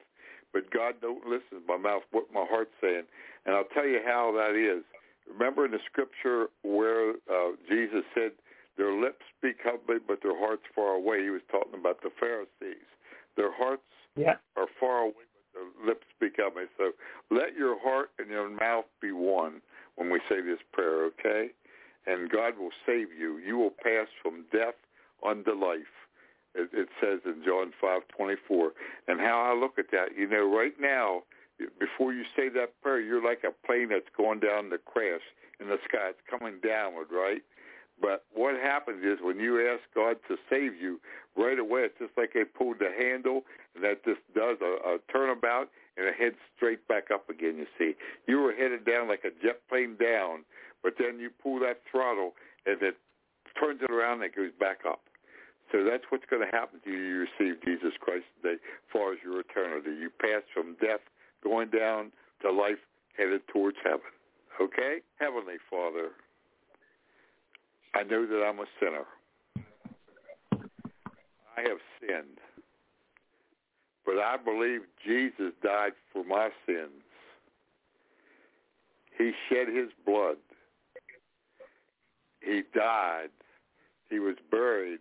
but God don't listen to my mouth, what my heart's saying. And I'll tell you how that is. Remember in the scripture where uh, Jesus said, their lips speak humbly, but their heart's far away. He was talking about the Pharisees. Their hearts yeah. are far away, but their lips speak humbly. So let your heart and your mouth be one when we say this prayer, okay? And God will save you. You will pass from death unto life. It, it says in John five twenty four. And how I look at that, you know, right now, before you say that prayer, you're like a plane that's going down the crash in the sky. It's coming downward, right? But what happens is when you ask God to save you, right away it's just like they pulled the handle and that just does a, a turnabout and it heads straight back up again, you see. You were headed down like a jet plane down, but then you pull that throttle and it turns it around and it goes back up. So that's what's going to happen to you. You receive Jesus Christ today as far as your eternity. You pass from death going down to life headed towards heaven. Okay? Heavenly Father, I know that I'm a sinner. I have sinned. But I believe Jesus died for my sins. He shed his blood. He died. He was buried.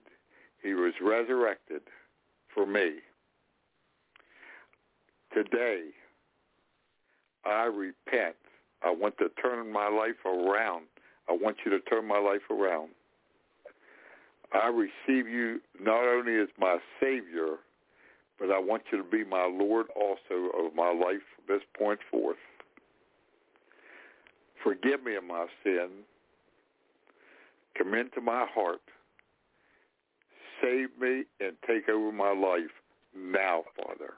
He was resurrected for me. Today, I repent. I want to turn my life around. I want you to turn my life around. I receive you not only as my Savior, but I want you to be my Lord also of my life from this point forth. Forgive me of my sin. Come into my heart. Save me and take over my life now, Father.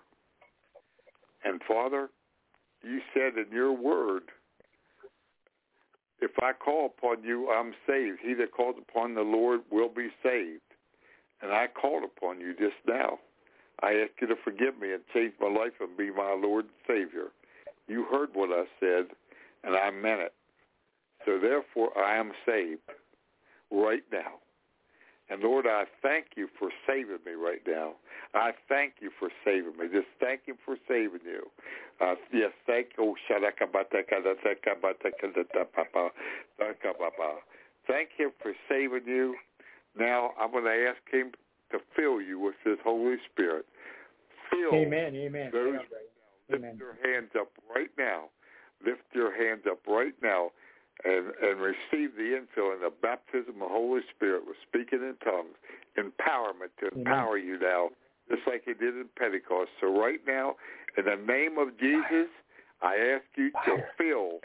And Father, you said in your word, if I call upon you, I'm saved. He that calls upon the Lord will be saved. And I called upon you just now. I ask you to forgive me and change my life and be my Lord and Savior. You heard what I said, and I meant it. So therefore, I am saved right now. And Lord, I thank you for saving me right now. I thank you for saving me. Just thank him for saving you. Uh, yes, thank you. Thank him for saving you. Now I'm going to ask him to fill you with his Holy Spirit. Fill Amen. Amen. those. Yeah, Lift your hands up right now. Lift your hands up right now and, and receive the infill and the baptism of the Holy Spirit with speaking in tongues, empowerment to empower you now, just like he did in Pentecost. So right now, in the name of Jesus, I ask you to fill,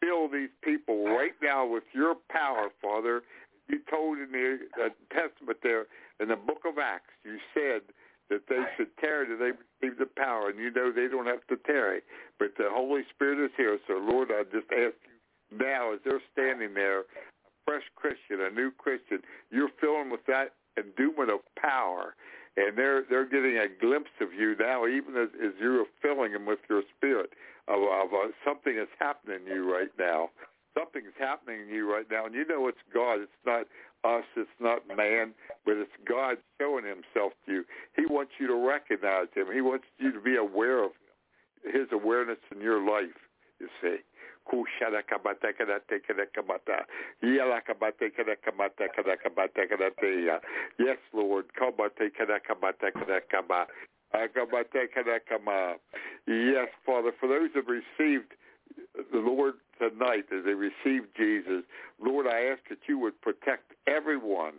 fill these people right now with your power, Father. You told in the uh, Testament there, in the book of Acts, you said that they should tarry till they receive the power, and you know they don't have to tarry, but the Holy Spirit is here. So, Lord, I just ask you now, as they're standing there, a fresh Christian, a new Christian, you're filling with that endowment of power, and they're they're getting a glimpse of you now, even as, as you're filling them with your spirit of, of uh, something is happening to you right now. Something's happening to you right now, and you know it's God. It's not us. It's not man, but it's God showing Himself to you. He wants you to recognize Him. He wants you to be aware of Him, His awareness in your life. You see, Yes, Lord. Yes, Father, for those that received the Lord tonight as they received Jesus, Lord, I ask that you would protect everyone,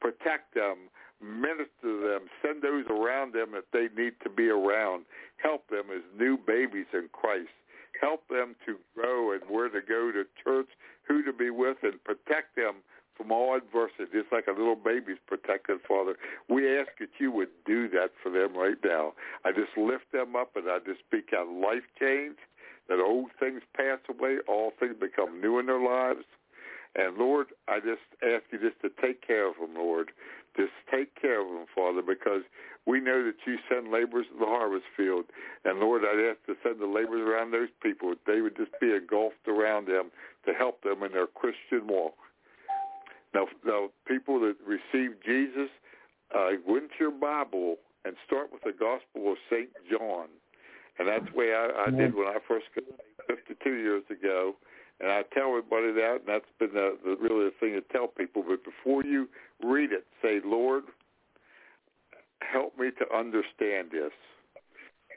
protect them, minister to them, send those around them that they need to be around, help them as new babies in Christ. Help them to grow and where to go to church, who to be with, and protect them from all adversity, just like a little baby's protected, Father. We ask that you would do that for them right now. I just lift them up and I just speak out life change, that old things pass away, all things become new in their lives. And Lord, I just ask you just to take care of them, Lord. Just take care of them, Father, because we know that you send laborers to the harvest field. And Lord, I'd ask to send the laborers around those people. They would just be engulfed around them to help them in their Christian walk. Now, now people that receive Jesus, uh, go into your Bible and start with the Gospel of St. John. And that's the way I, I did when I first got 52 years ago. And I tell everybody that, and that's been the, the, really the thing to tell people. But before you read it, say, Lord, help me to understand this.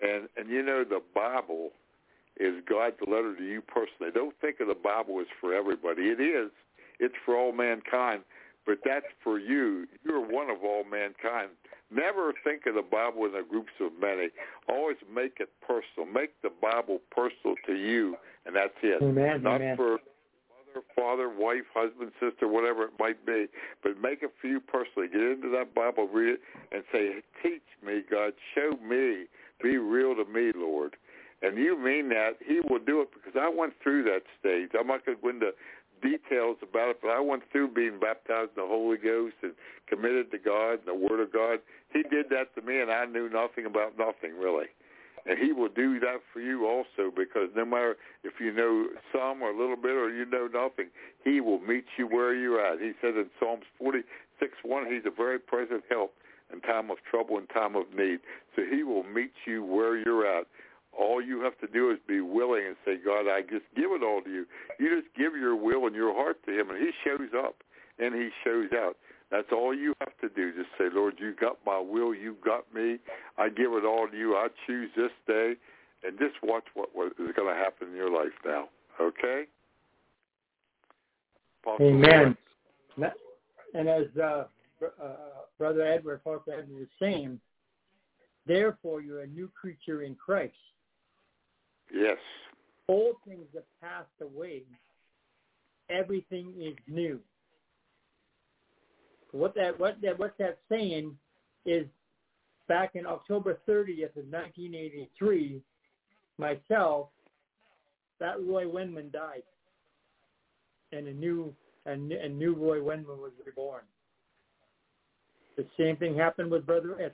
And and you know the Bible is God's letter to you personally. Don't think of the Bible as for everybody. It is. It's for all mankind, but that's for you. You're one of all mankind. Never think of the Bible in the groups of many. Always make it personal. Make the Bible personal to you, and that's it. Amen. Not Amen. for mother, father, wife, husband, sister, whatever it might be, but make it for you personally. Get into that Bible, read it, and say, "Teach me, God. Show me. Be real to me, Lord." And you mean that He will do it because I went through that stage. I'm not going to go into details about it, but I went through being baptized in the Holy Ghost and committed to God and the Word of God. He did that to me, and I knew nothing about nothing really. And He will do that for you also, because no matter if you know some or a little bit or you know nothing, He will meet you where you're at. He said in Psalms 46, 1, He's a very present help in time of trouble and time of need. So He will meet you where you're at. All you have to do is be willing and say, God, I just give it all to you. You just give your will and your heart to him, and he shows up and he shows out. That's all you have to do. Just say, Lord, you got my will. You got me. I give it all to you. I choose this day. And just watch what, what is going to happen in your life now. Okay? Amen. And as uh, uh, Brother Edward, Apostle Edward was saying, therefore you're a new creature in Christ. Yes. Old things have passed away. Everything is new. What that what that what that's saying is back in October 30th of 1983, myself, that Roy Wenman died, and a new and a new Roy Wenman was reborn. The same thing happened with Brother Edward.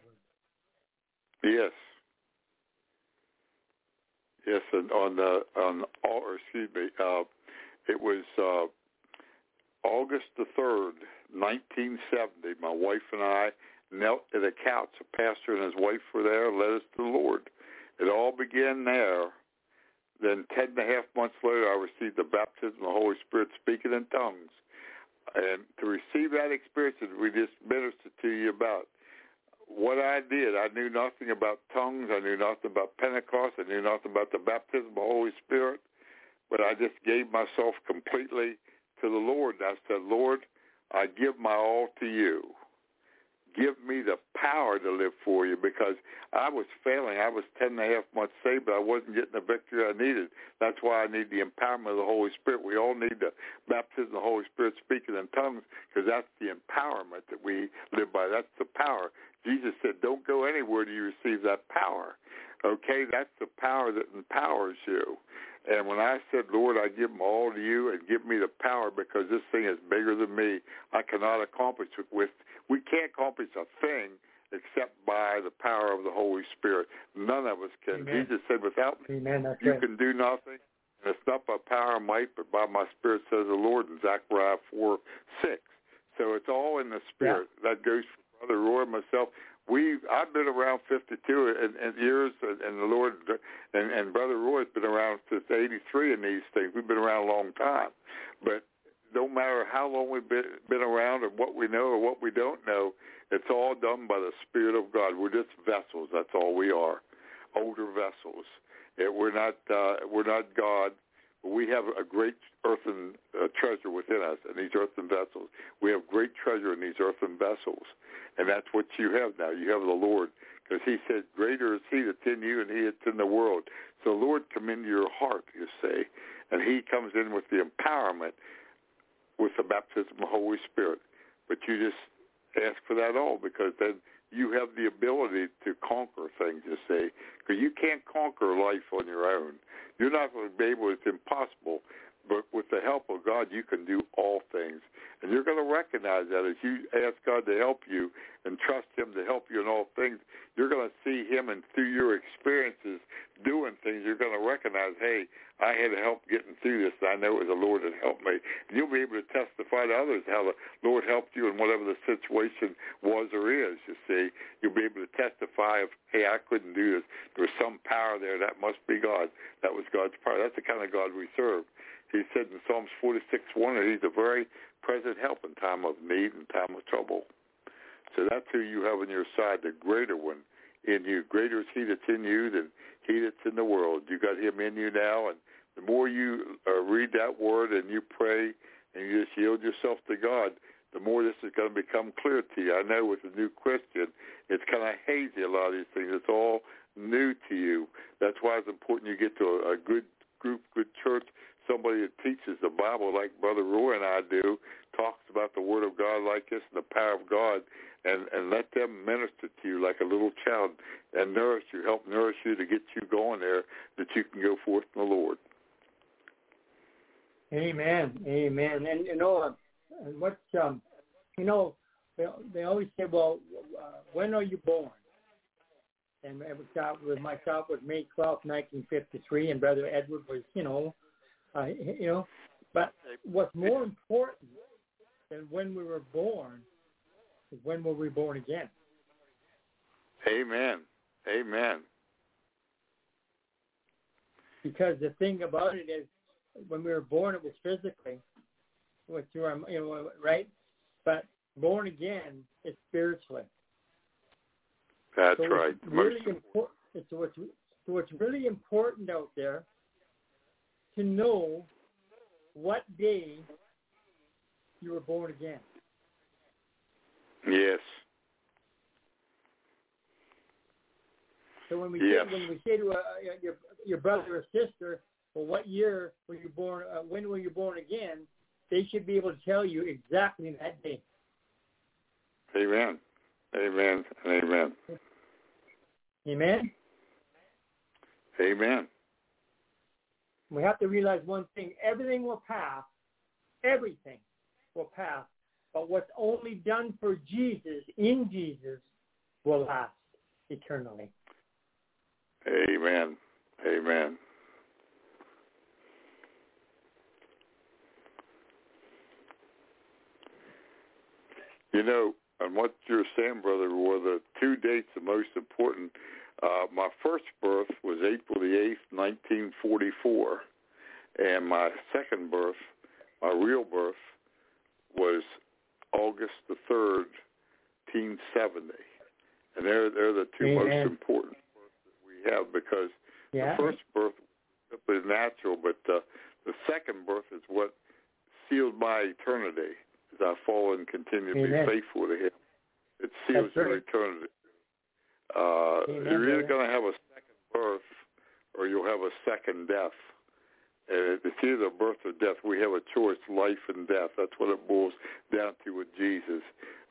Yes. Yes, and on the on or excuse me, uh, it was uh, August the third, nineteen seventy. My wife and I knelt at a couch. A pastor and his wife were there, led us to the Lord. It all began there. Then ten and a half months later, I received the baptism of the Holy Spirit, speaking in tongues. And to receive that experience that we just ministered to you about, what I did, I knew nothing about tongues. I knew nothing about Pentecost. I knew nothing about the baptism of the Holy Spirit. But I just gave myself completely to the Lord. And I said, Lord, I give my all to you. Give me the power to live for you because I was failing. I was ten and a half months saved, but I wasn't getting the victory I needed. That's why I need the empowerment of the Holy Spirit. We all need the baptism of the Holy Spirit speaking in tongues because that's the empowerment that we live by. That's the power. Jesus said, don't go anywhere till you receive that power. Okay, that's the power that empowers you. And when I said, Lord, I give them all to you and give me the power because this thing is bigger than me, I cannot accomplish it with, we can't accomplish a thing except by the power of the Holy Spirit. None of us can. Amen. Jesus said, without me, Amen. You right. can do nothing. And it's not by power and might, but by my spirit, says the Lord in Zechariah 4, 6. So it's all in the spirit. That goes for Brother Roy and myself. We I've been around 52 in, in years, and, and the Lord and, and Brother Roy's been around since 83 in these things. We've been around a long time, but no matter how long we've been, been around or what we know or what we don't know, it's all done by the Spirit of God. We're just vessels. That's all we are, older vessels. It, we're not uh, we're not God. We have a great earthen uh, treasure within us in these earthen vessels. We have great treasure in these earthen vessels, and that's what you have now. You have the Lord, because He said, "Greater is He that's in you, and He that's in the world." So, Lord, come into your heart, you say, and He comes in with the empowerment, with the baptism of the Holy Spirit. But you just ask for that all, because then you have the ability to conquer things, you say, because you can't conquer life on your own. You're not going to be able. It's impossible. But with the help of God, you can do all things. And you're going to recognize that as you ask God to help you and trust him to help you in all things, you're going to see him and through your experiences doing things, you're going to recognize, hey, I had help getting through this. I know it was the Lord that helped me. And you'll be able to testify to others how the Lord helped you in whatever the situation was or is, you see. You'll be able to testify of, hey, I couldn't do this. There was some power there. That must be God. That was God's power. That's the kind of God we serve. He said in Psalms 46, 1, that he's a very present help in time of need and time of trouble. So that's who you have on your side, the greater one in you. Greater is he that's in you than he that's in the world. You got him in you now, and the more you uh, read that word and you pray and you just yield yourself to God, the more this is going to become clear to you. I know with a new Christian, it's kind of hazy, a lot of these things. It's all new to you. That's why it's important you get to a, a good group, good church, somebody that teaches the Bible like Brother Roy and I do, talks about the Word of God like this and the power of God, and, and let them minister to you like a little child and nourish you, help nourish you to get you going there that you can go forth in the Lord. Amen. Amen. And you know, uh, what's um, you know, they, they always say, well, uh, when are you born? And it was, with myself was May 12, 1953, and Brother Edward was, you know, uh, you know, but what's more important than when we were born is when were we born again? Amen. Amen. Because the thing about it is, when we were born, it was physically, with your, you know, right? But born again is spiritually. That's so right. Really important. So what's, so what's really important out there to know what day you were born again. Yes. So when we yes. say, when we say to a, your your brother or sister, well, what year were you born? Uh, when were you born again? They should be able to tell you exactly that day. Amen. Amen. Amen. Amen. Amen. We have to realize one thing. Everything will pass. Everything will pass. But what's only done for Jesus, in Jesus, will last eternally. Amen. Amen. You know, and what you're saying, brother, were the two dates the most important uh, my first birth was April the 8th, 1944. And my second birth, my real birth, was August the 3rd, 1970. And they're, they're the two Amen. most important births that we have because yeah. the first birth was natural, but uh, the second birth is what sealed my eternity as I fall and continue to be faithful to him. It seals That's your right. eternity. Uh, you're either going to have a second birth or you'll have a second death. And it's either birth or death. We have a choice, life and death. That's what it boils down to with Jesus.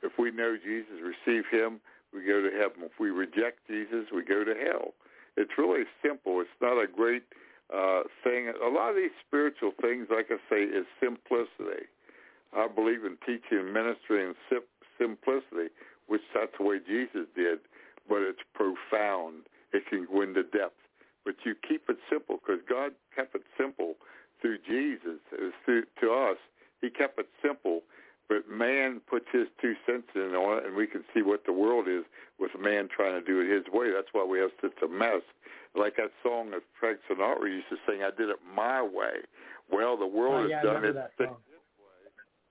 If we know Jesus, receive him, we go to heaven. If we reject Jesus, we go to hell. It's really simple. It's not a great uh, thing. A lot of these spiritual things, like I say, is simplicity. I believe in teaching and ministry and sim- simplicity, which that's the way Jesus did but it's profound. It can go into depth. But you keep it simple because God kept it simple through Jesus. It was through, to us, he kept it simple. But man puts his two cents in on it, and we can see what the world is with man trying to do it his way. That's why we have such a mess. Like that song that Frank Sinatra used to sing, "I did it my way." Well, the world oh, yeah, has done it.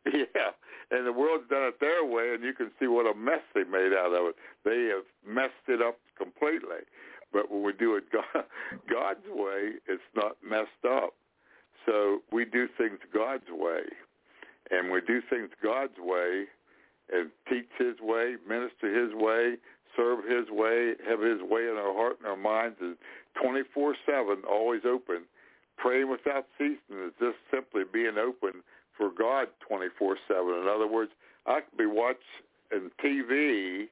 Yeah, and the world's done it their way, and you can see what a mess they made out of it. They have messed it up completely. But when we do it God, God's way, it's not messed up. So we do things God's way, and we do things God's way, and teach His way, minister His way, serve His way, have His way in our heart and our minds is 24/7, always open. Praying without ceasing is just simply being open for God 24/7. In other words, I could be watching TV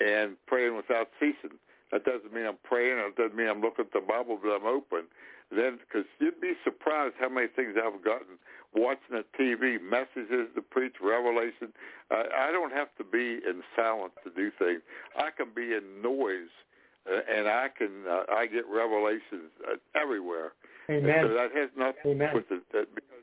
and praying without ceasing. That doesn't mean I'm praying. It doesn't mean I'm looking at the Bible, but I'm open. Then, because you'd be surprised how many things I've gotten watching the TV, messages to preach, revelation. Uh, I don't have to be in silence to do things. I can be in noise, uh, and I can uh, I get revelations uh, everywhere. Amen. So that has nothing Amen. with it. That, because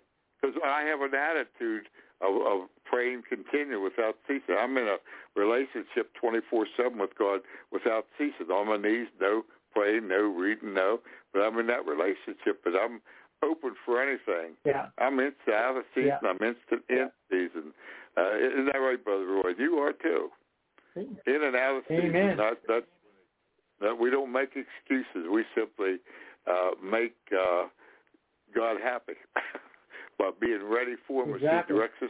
because I have an attitude of, of praying continue without ceasing. I'm in a relationship 24/7 with God without ceasing. On my knees, no praying, no reading, no. But I'm in that relationship, but I'm open for anything. Yeah. I'm instant out of season. Yeah. I'm instant in season. Uh, isn't that right, Brother Roy? You are too. In and out of season. Amen. Not that. That we don't make excuses. We simply uh, make uh, God happy by being ready for Him, Exactly. He directs us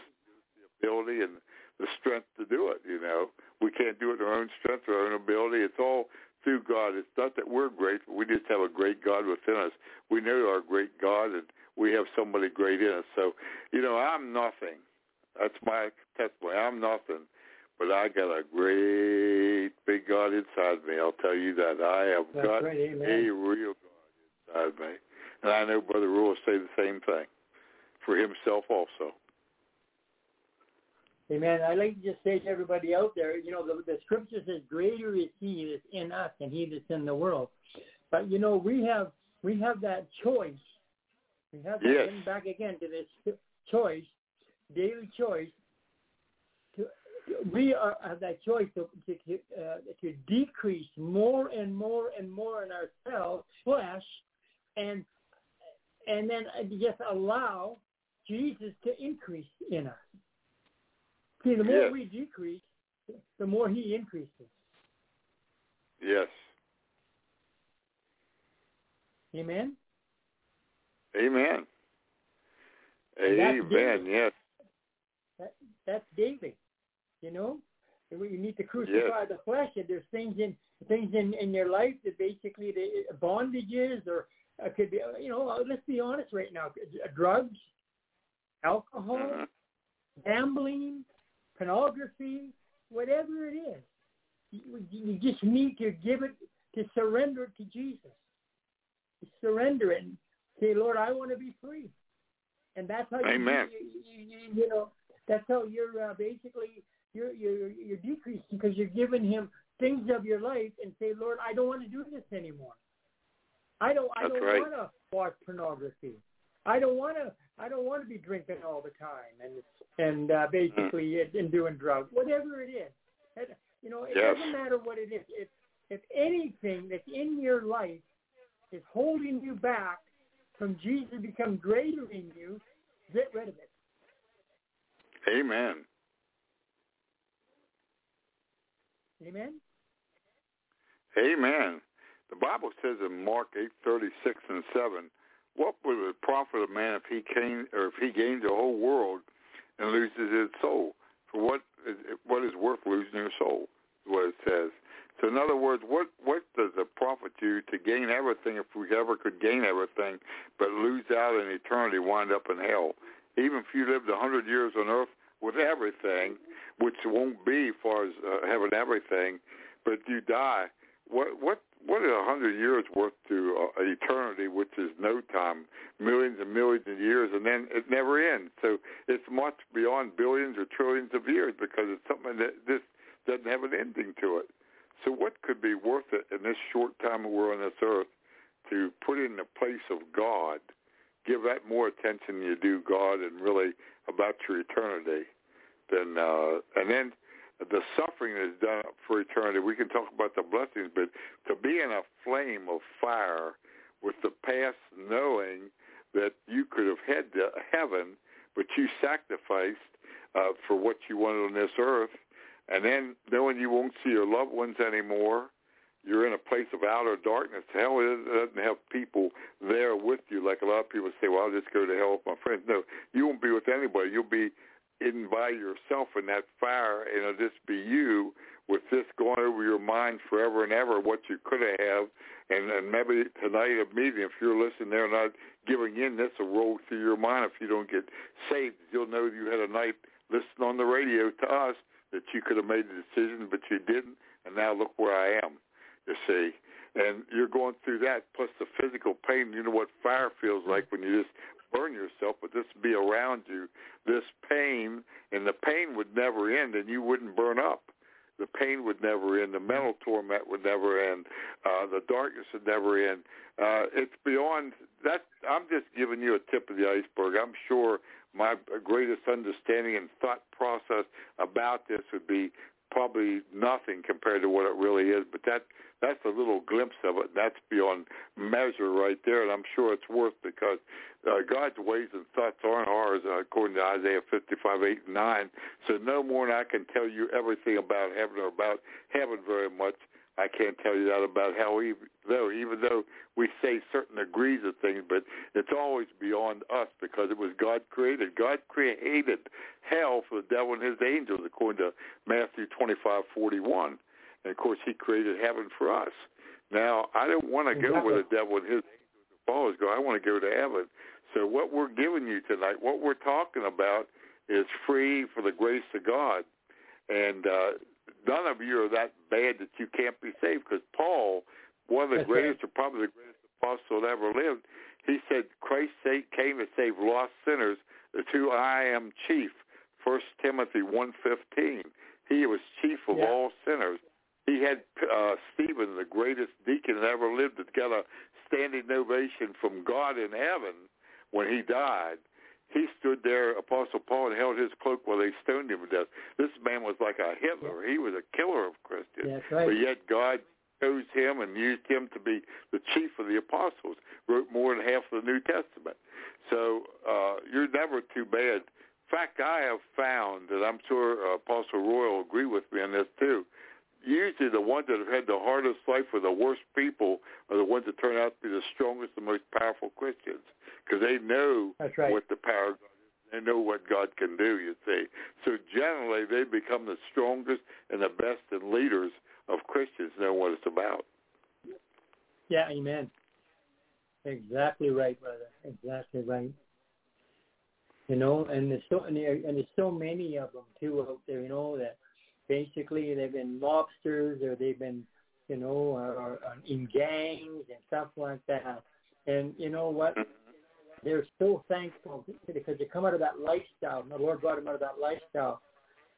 the ability and the strength to do it. You know, we can't do it in our own strength or our own ability. It's all through God. It's not that we're great, but we just have a great God within us. We know our great God, and we have somebody great in us. So, you know, I'm nothing. That's my testimony. I'm nothing, but I got a great big God inside me. I'll tell you that. I have That's got right. A real God inside me, and I know Brother Roy will say the same thing for himself also. Amen. I like to just say to everybody out there, you know, the, the scripture says, "Greater is He that's in us than He that's in the world." But you know, we have we have that choice. We have to Yes. back again to this choice, daily choice. To, we are, have that choice to to, uh, to decrease more and more and more in ourselves, flesh, and and then just allow Jesus to increase in us. See, the more Yes. we decrease, the more He increases. Yes. Amen. Amen. Amen. Yes. That, that's David, You know, you need to crucify the flesh. And there's things in things in in your life that basically the bondages or uh, could be. You know, uh, let's be honest right now. Uh, Drugs, alcohol, Mhm. gambling, pornography, whatever it is. You, you just need to give it to surrender it to Jesus. Surrender it and say, Lord, I want to be free. And that's how you, Amen. you, you, you, you know, that's how you're uh, basically you're you're you're decreasing because you're giving him things of your life and say, Lord, I don't want to do this anymore. I don't I That's don't right. want to watch pornography. I don't want to I don't want to be drinking all the time and and uh, basically Mm. and doing drugs, whatever it is. And, you know, it Yes. doesn't matter what it is. If if anything that's in your life is holding you back from Jesus become greater in you, get rid of it. Amen. Amen. Amen. The Bible says in Mark eight thirty six and seven, what would it profit a man if he came or if he gained the whole world and loses his soul? For what what is worth losing your soul? Is what it says. So in other words, what what does it profit you to gain everything if we ever could gain everything, but lose out in eternity, wind up in hell? Even if you lived a hundred years on earth with everything, which won't be as far as uh, having everything, but you die. What what what is a hundred years worth to uh, eternity, which is no time, millions and millions of years, and then it never ends. So it's much beyond billions or trillions of years because it's something that this doesn't have an ending to it. So what could be worth it in this short time we're on this earth to put in the place of God, give that more attention than you do God and really about your eternity? Then uh, and then the suffering is done for eternity. We can talk about the blessings, but to be in a flame of fire with the past knowing that you could have had to heaven, but you sacrificed uh, for what you wanted on this earth, and then knowing you won't see your loved ones anymore, you're in a place of outer darkness. Hell doesn't have people there with you like a lot of people say, well, I'll just go to hell with my friends. No, you won't be with anybody. You'll be in by yourself in that fire, and it'll just be you with this going over your mind forever and ever, what you could have. And, and maybe tonight a meeting, if you're listening there and not giving in, this will roll through your mind if you don't get saved. You'll know you had a night listening on the radio to us that you could have made the decision, but you didn't, and now look where I am you see. And you're going through that, plus the physical pain. You know what fire feels like when you just burn yourself, but this would be around you. This pain, and the pain would never end, and you wouldn't burn up. The pain would never end. The mental torment would never end. Uh, the darkness would never end. Uh, it's beyond that. I'm just giving you a tip of the iceberg. I'm sure my greatest understanding and thought process about this would be probably nothing compared to what it really is. But that that's a little glimpse of it. That's beyond measure right there, and I'm sure it's worth because uh, God's ways and thoughts aren't ours, uh, according to Isaiah 55, 8, and 9. So no more than I can tell you everything about heaven or about heaven very much. I can't tell you that about hell, even though, even though we say certain degrees of things, but it's always beyond us because it was God created. God created hell for the devil and his angels, according to Matthew 25, 41. And of course, he created heaven for us. Now, I don't want to exactly. go where the devil and his followers go. I want to go to heaven. So what we're giving you tonight, what we're talking about, is free for the grace of God. And uh, none of you are that bad that you can't be saved. Because Paul, one of the That's greatest, right. or probably the greatest apostle that ever lived, he said Christ came to save lost sinners, the two I am chief. First Timothy one fifteen. He was chief of yeah. all sinners. He had uh, Stephen, the greatest deacon that ever lived, that got a standing ovation from God in heaven when he died. He stood there, Apostle Paul, and held his cloak while they stoned him to death. This man was like a Hitler. He was a killer of Christians. right. But yet God chose him and used him to be the chief of the apostles, wrote more than half of the New Testament. So uh, you're never too bad. In fact, I have found that I'm sure uh, Apostle Roy will agree with me on this too usually the ones that have had the hardest life or the worst people are the ones that turn out to be the strongest and most powerful Christians because they know That's right. what the power of God is. They know what God can do, you see. So generally, they become the strongest and the best and leaders of Christians know what it's about. Yeah, amen. Exactly right, brother. Exactly right. You know, and there's so and, there, and there's so many of them too out there. You know that basically they've been mobsters or they've been, you know, or, or in gangs and stuff like that. And you know what? Mm-hmm. They're so thankful because they come out of that lifestyle. And the Lord brought them out of that lifestyle.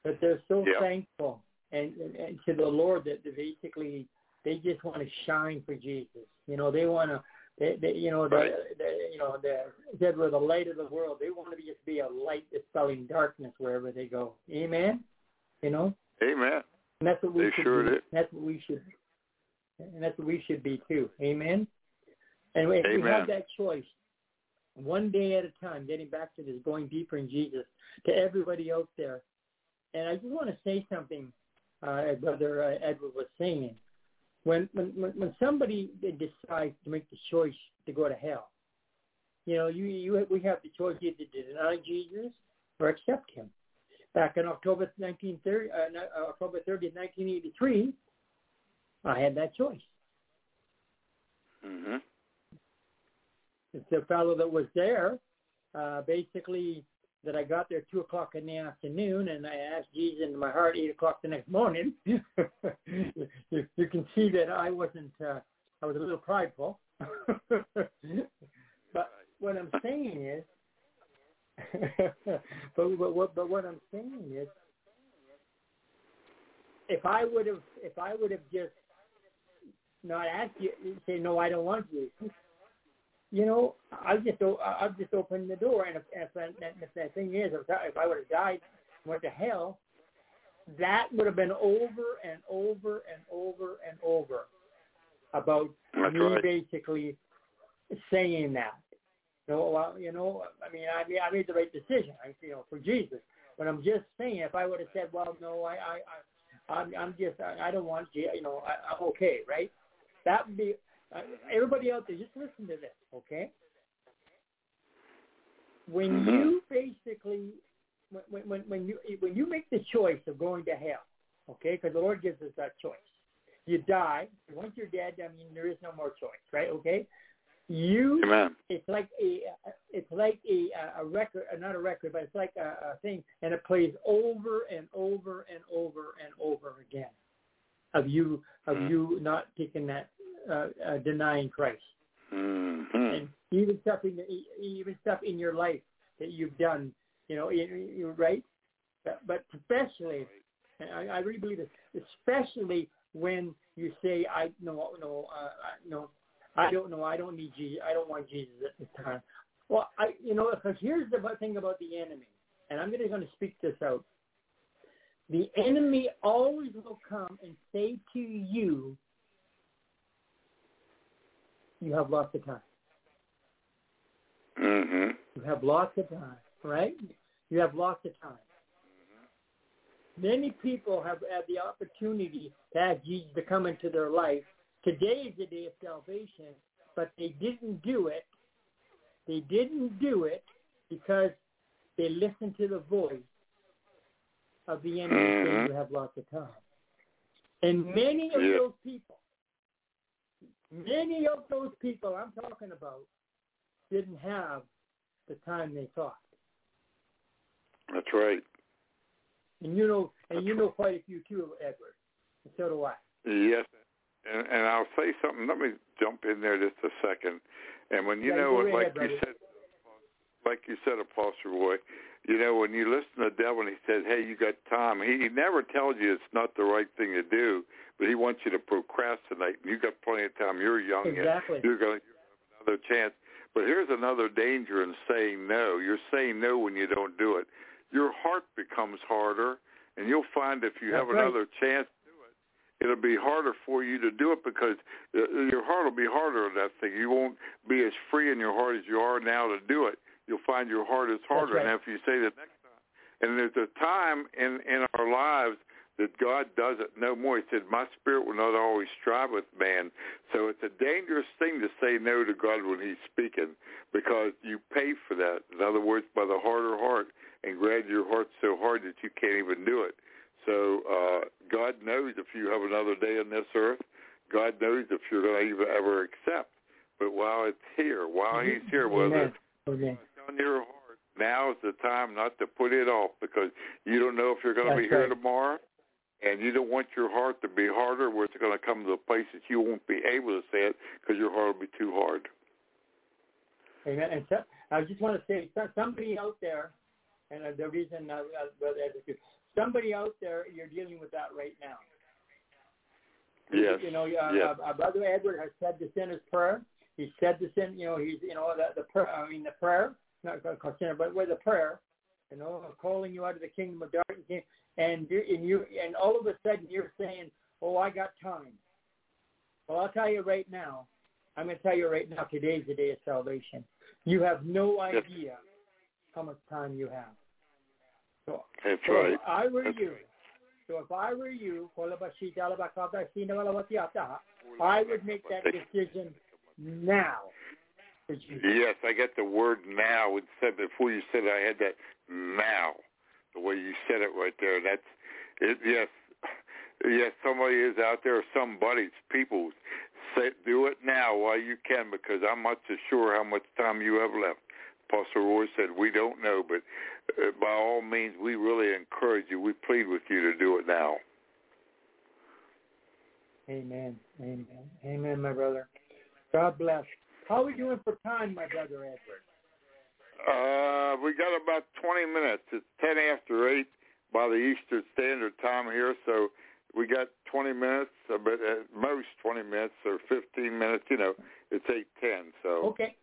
But they're so yeah. thankful and, and, and to the Lord that they basically they just want to shine for Jesus. You know, they want to. They, they, you know, right. they, they, you know, they said we're the light of the world. They want to just be a light dispelling darkness wherever they go. Amen. You know. Amen. And that's what we they should sure be. Did. That's what we should. And that's what we should be too. Amen. And if Amen. we have that choice, one day at a time, getting back to this, going deeper in Jesus, to everybody out there. And I just want to say something, uh, Brother uh, Edward was saying. When, when when somebody decides to make the choice to go to hell, you know, you you we have the choice either to deny Jesus or accept Him back in October 1930, uh, uh October 30th, 1983, I had that choice. Mm-hmm. It's the fellow that was there, uh, basically, that I got there two o'clock in the afternoon, and I asked Jesus in my heart eight o'clock the next morning. you, you can see that I wasn't. Uh, I was a little prideful. but what I'm saying is, but, but what but what I'm saying is, if I would have if I would have just not asked you, say no, I don't want you. You know, I'll just I'll just open the door, and if if, if the thing is, if I would have died, went to hell, that would have been over and over and over and over about That's me right. basically saying that. So, well, you know, I mean, I mean, I made the right decision, I, you know, for Jesus. But I'm just saying, if I would have said, well, no, I, I, I I'm, I'm just, I, I don't want, you know, I, I'm okay, right? That would be. Uh, everybody out there, just listen to this, okay? When Mhm. you basically, when, when, when you when you make the choice of going to hell, okay, because the Lord gives us that choice. You die. Once you're dead, I mean, there is no more choice, right? Okay. You Amen. it's like a it's like a a record not a record but it's like a, a thing and it plays over and over and over and over again of you of Mhm. you not taking that uh, uh, denying Christ hmm and even stuff in even stuff in your life that you've done you know right but, but especially and I, I really believe this especially when you say I no no uh, I- no I don't know. I don't need Jesus. I don't want Jesus at this time. Well, I, you know, here's the thing about the enemy, and I'm going to speak this out. The enemy always will come and say to you, "You have lots of time. hmm You have lots of time, right? You have lots of time." Many people have had the opportunity to ask Jesus to come into their life. Today is the day of salvation, but they didn't do it. They didn't do it because they listened to the voice of the enemy Mhm. you have lots of time. And many of Yeah. those people, many of those people I'm talking about didn't have the time they thought. That's right. And you know, and you know quite a few too, Edward. And so do I. Yes, and, and I'll say something. Let me jump in there just a second. And when you Yeah, know, like ahead, you brother. said, like you said, Apostle Roy, you know, when you listen to the devil and he says, "Hey, you got time," he, he never tells you it's not the right thing to do, but he wants you to procrastinate. You got plenty of time. You're young. Exactly. You're going to have another chance. But here's another danger in saying no. You're saying no when you don't do it. Your heart becomes harder, and you'll find if you have right. another chance to do it, it'll be harder for you to do it because your heart will be harder on that thing. You won't be as free in your heart as you are now to do it. You'll find your heart is harder. right. And if you say the next time, and there's a time in in our lives that God does it no more. He said, "My spirit will not always strive with man." So it's a dangerous thing to say no to God when He's speaking because you pay for that. In other words, by the harder heart and grab your heart so hard that you can't even do it. So uh, God knows if you have another day on this earth. God knows if you're going to even ever accept. But while it's here, while He's here, whether Amen. it's on your heart, now is the time not to put it off because you don't know if you're going to be That's here right. tomorrow, and you don't want your heart to be harder where it's going to come to a place that you won't be able to say it because your heart will be too hard. Amen. And so, I just want to say, somebody out there, and uh, the reason, uh, uh, Brother Edward, somebody out there, you're dealing with that right now. Yes. You know, uh, yes. uh, uh, Brother Edward has said the sinner's prayer. He said the sin. You know, he's you know the, the prayer. I mean the prayer, not called sinner, but with the prayer. You know, calling you out of the kingdom of darkness, and you and you and all of a sudden you're saying, "Oh, I got time." Well, I'll tell you right now. I'm going to tell you right now. Today's the day of salvation. You have no idea how much time you have. So, That's so right. if I were That's you, right. so if I were you, I would make that decision now. Yes, I got the word now. It said before you said it, I had that now. The way you said it right there. That's it. Yes, yes. Somebody is out there. Somebody's people say do it now while you can because I'm not so sure how much time you have left. Apostle Roy said we don't know, but by all means, we really encourage you. We plead with you to do it now. Amen. Amen. Amen, my brother. God bless. How are we doing for time, my brother Edward? Uh, we got about 20 minutes. It's 10 after 8 by the Eastern Standard Time here, so we got 20 minutes, uh, but at most 20 minutes or 15 minutes, you know, it's 8.10, so. Okay.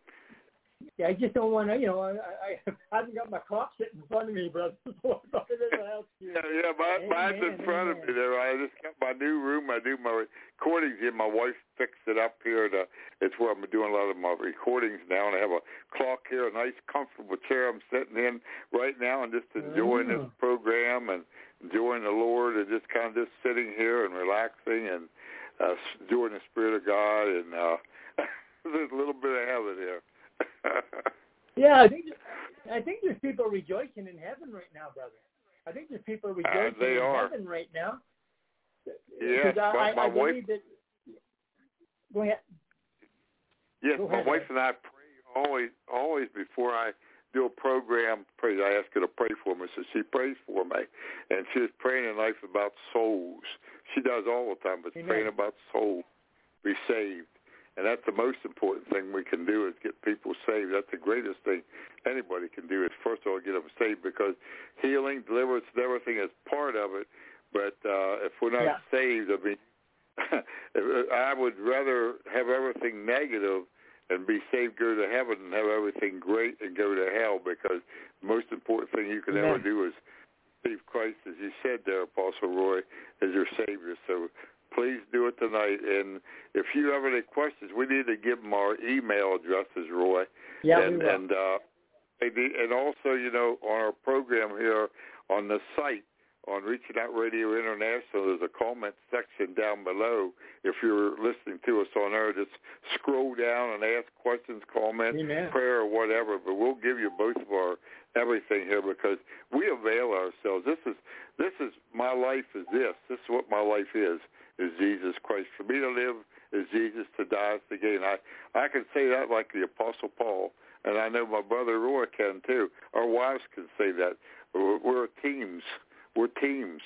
Yeah, I just don't want to, you know, I, I, I haven't got my clock sitting in front of me, brother. So I'm not ask you. Yeah, yeah, my, mine's in front of me there. I just got my new room. I do my recordings in. My wife fixed it up here. To, it's where I'm doing a lot of my recordings now, and I have a clock here, a nice, comfortable chair I'm sitting in right now, and just enjoying Oh. this program and enjoying the Lord, and just kind of just sitting here and relaxing and uh, enjoying the Spirit of God, and uh, there's a little bit of heaven here. Yeah, I think I think there's people rejoicing in heaven right now, brother. I think there's people rejoicing Uh, in are. heaven right now. Yes, 'Cause I, my- my I wife- that. Go ahead. Yes, Go my ahead, wife and I pray always, always before I do a program. Pray, I ask her to pray for me, so she prays for me, and she was praying in life about souls. She does all the time, but Amen. praying about souls, be saved, and that's the most important thing we can do is get people saved. That's the greatest thing anybody can do is first of all get them saved because healing, deliverance, and everything is part of it. But uh, if we're not Yeah. saved, I mean, I would rather have everything negative and be saved, go to heaven, and have everything great and go to hell because the most important thing you can ever do is receive Christ, as you said there, Apostle Roy, as your Savior. So please do it tonight. And if you have any questions, we need to give them our email addresses, Roy. Yeah, and we will. and uh, and also, you know, on our program here on the site on Reaching Out Radio International, there's a comment section down below. If you're listening to us on there, just scroll down and ask questions, comments, Amen. prayer, or whatever. But we'll give you both of our everything here because we avail ourselves. This is this is my life. Is this? This is what my life is. Is Jesus Christ. For me to live is Jesus. To die is to gain. I I can say that like the Apostle Paul, and I know my brother Roy can too. Our wives can say that. We're, teams. We're teams.